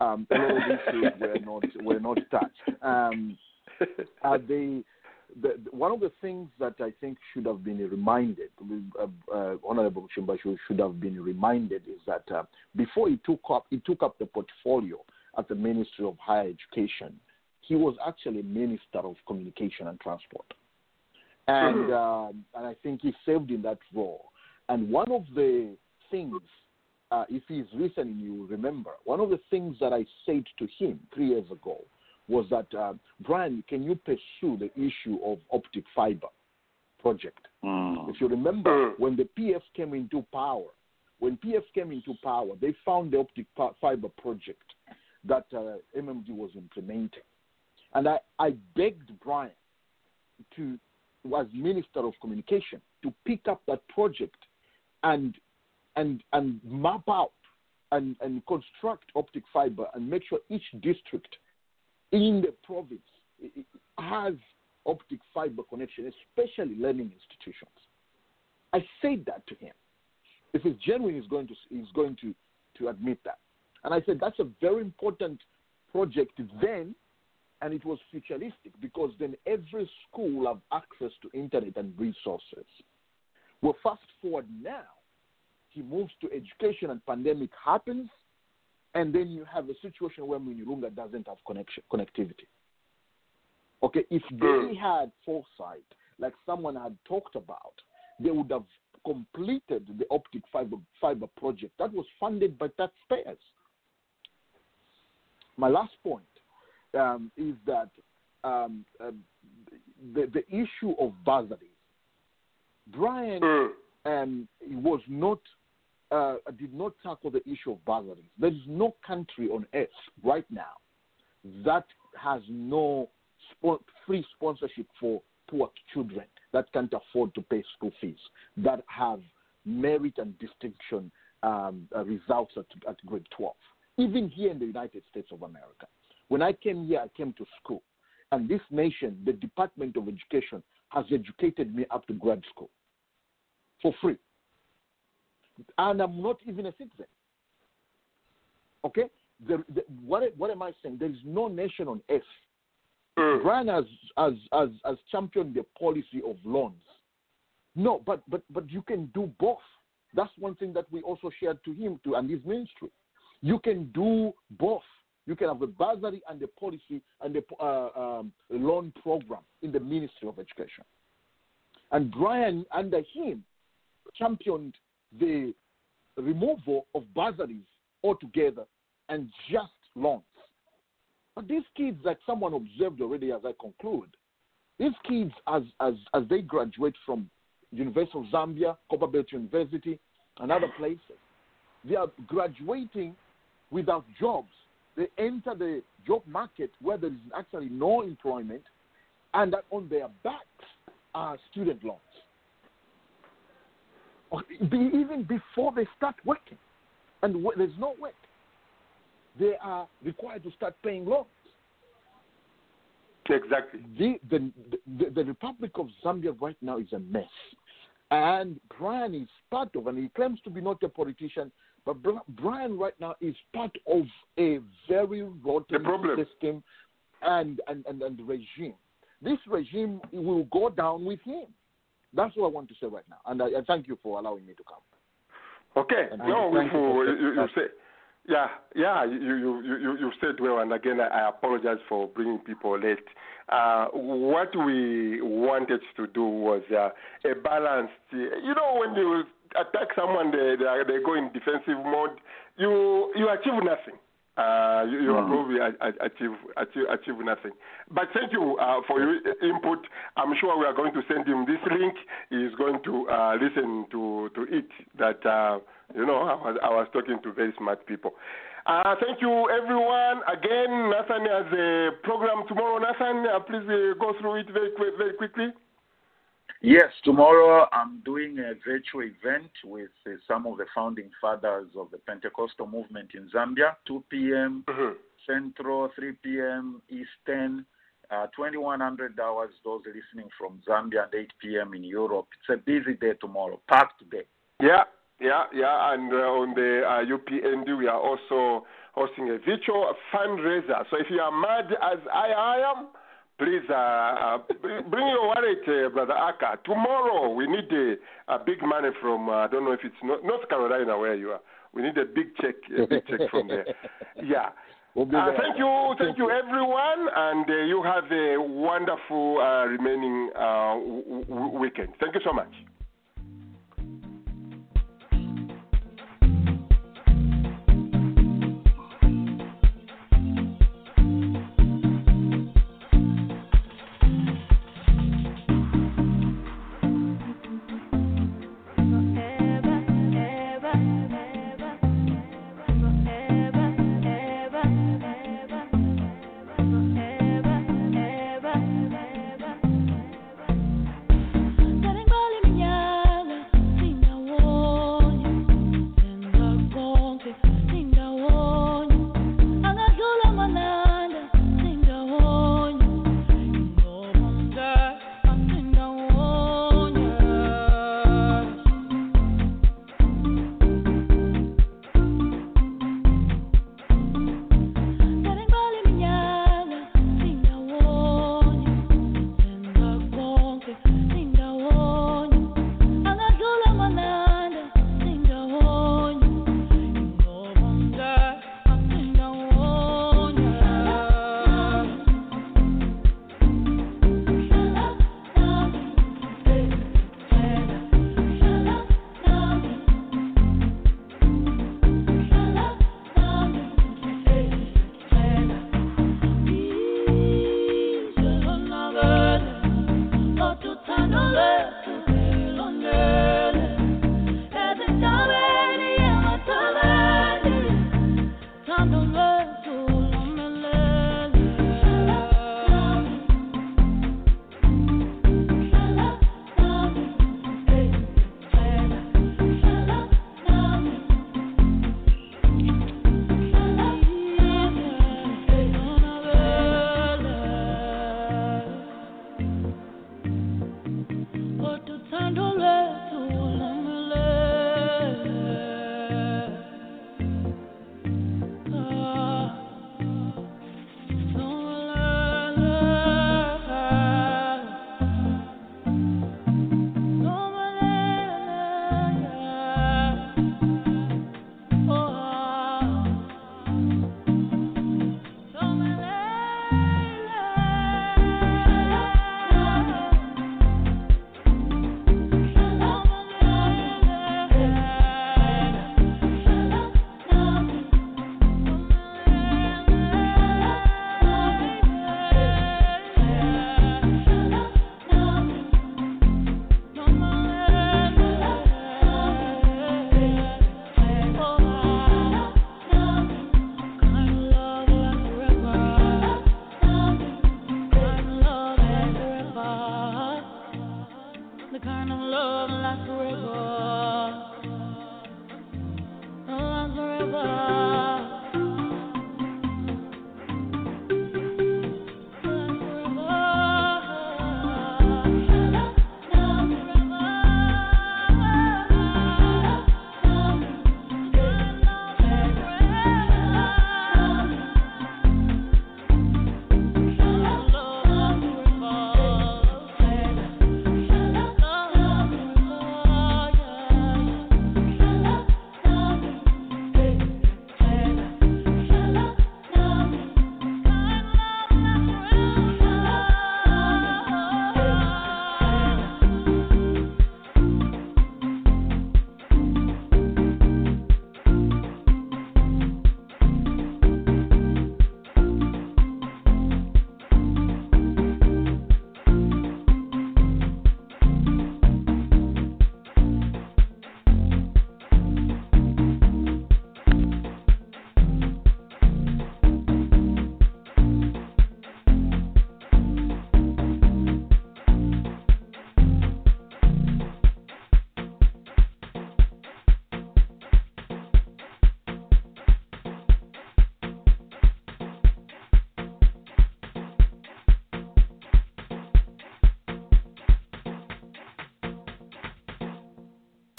Um, a lot of issues were not were not touched. Um, uh, they, the, one of the things that I think should have been reminded, uh, uh, Honorable Chimba should, should have been reminded, is that uh, before he took up he took up the portfolio at the Ministry of Higher Education, he was actually Minister of Communication and Transport, and um, and I think he served in that role. And one of the things, uh, if he's listening, you remember one of the things that I said to him three years ago was that uh, Brian, can you pursue the issue of optic fiber project? If you remember, when the PF came into power, when PF came into power, they found the optic fiber project that uh, MMD was implementing, and I, I begged Brian to, as Minister of Communication, to pick up that project and and and map out and, and construct optic fiber and make sure each district in the province has optic fiber connection, especially learning institutions. I said that to him. If it's genuine, he's going to he's going to to admit that. And I said that's a very important project then, and it was futuristic because then every school have access to internet and resources. Well, fast forward now, he moves to education, and pandemic happens, and then you have a situation where Mwinilunga doesn't have connection connectivity. Okay, if they had foresight, like someone had talked about, they would have completed the optic fiber fiber project that was funded by taxpayers. My last point um, is that um, uh, the the issue of bursaries. Brian um, was not uh, did not tackle the issue of bursaries. There is no country on earth right now that has no free sponsorship for poor children that can't afford to pay school fees that have merit and distinction um, uh, results at, at grade 12. Even here in the United States of America. When I came here, I came to school. And this nation, the Department of Education, has educated me up to grad school for free. And I'm not even a citizen. Okay? The, the, what, what am I saying? There is no nation on earth. Hmm. Brian has, has, has, has championed the policy of loans. No, but, but, but you can do both. That's one thing that we also shared to him to, and his ministry. You can do both. You can have a bursary and a policy and a uh, um, loan program in the Ministry of Education. And Brian, under him, championed the removal of bursaries altogether and just loans. But these kids, like someone observed already as I conclude, these kids, as, as, as they graduate from University of Zambia, Copperbelt University, and other places, they are graduating without jobs. They enter the job market where there is actually no employment, and that on their backs are student loans. Even before they start working, and there's no work, they are required to start paying loans. Exactly. The, the, the, the Republic of Zambia right now is a mess. And Brian is part of, and he claims to be not a politician, but Brian right now is part of a very rotten system and, and, and, and regime. This regime will go down with him. That's what I want to say right now. And I, I thank you for allowing me to come. Okay. And no, for- you, you, you say, yeah, yeah, you, you, you, you said well, and again, I, I apologize for bringing people late. Uh, what we wanted to do was uh, a balanced, you know, when you attack someone, they, they, are, they go in defensive mode, you, you achieve nothing. Uh, you, you Mhm. probably a- a- achieve, achieve achieve nothing. But thank you uh, for your input. I'm sure we are going to send him this link. He is going to uh, listen to to it. That uh, you know, I was, I was talking to very smart people. Uh, thank you, everyone. Again, Nathan has a program tomorrow. Nathan, uh, please uh, go through it very very quickly. Yes, tomorrow I'm doing a virtual event with uh, some of the founding fathers of the Pentecostal movement in Zambia, 2 p.m. Central, 3 p.m. Eastern, uh, 2100 hours, those listening from Zambia, and 8 p.m. in Europe. It's a busy day tomorrow, packed day. Yeah, yeah, yeah. And uh, on the uh, UPND, we are also hosting a virtual fundraiser. So if you are mad as I am, please uh, uh, bring your wallet, uh, Brother Aka. Tomorrow, we need a, a big money from, uh, I don't know if it's North, North Carolina where you are. We need a big check, a big check from there. Yeah. We'll Uh, thank you, thank you, everyone, and uh, you have a wonderful uh, remaining uh, w- w- weekend. Thank you so much.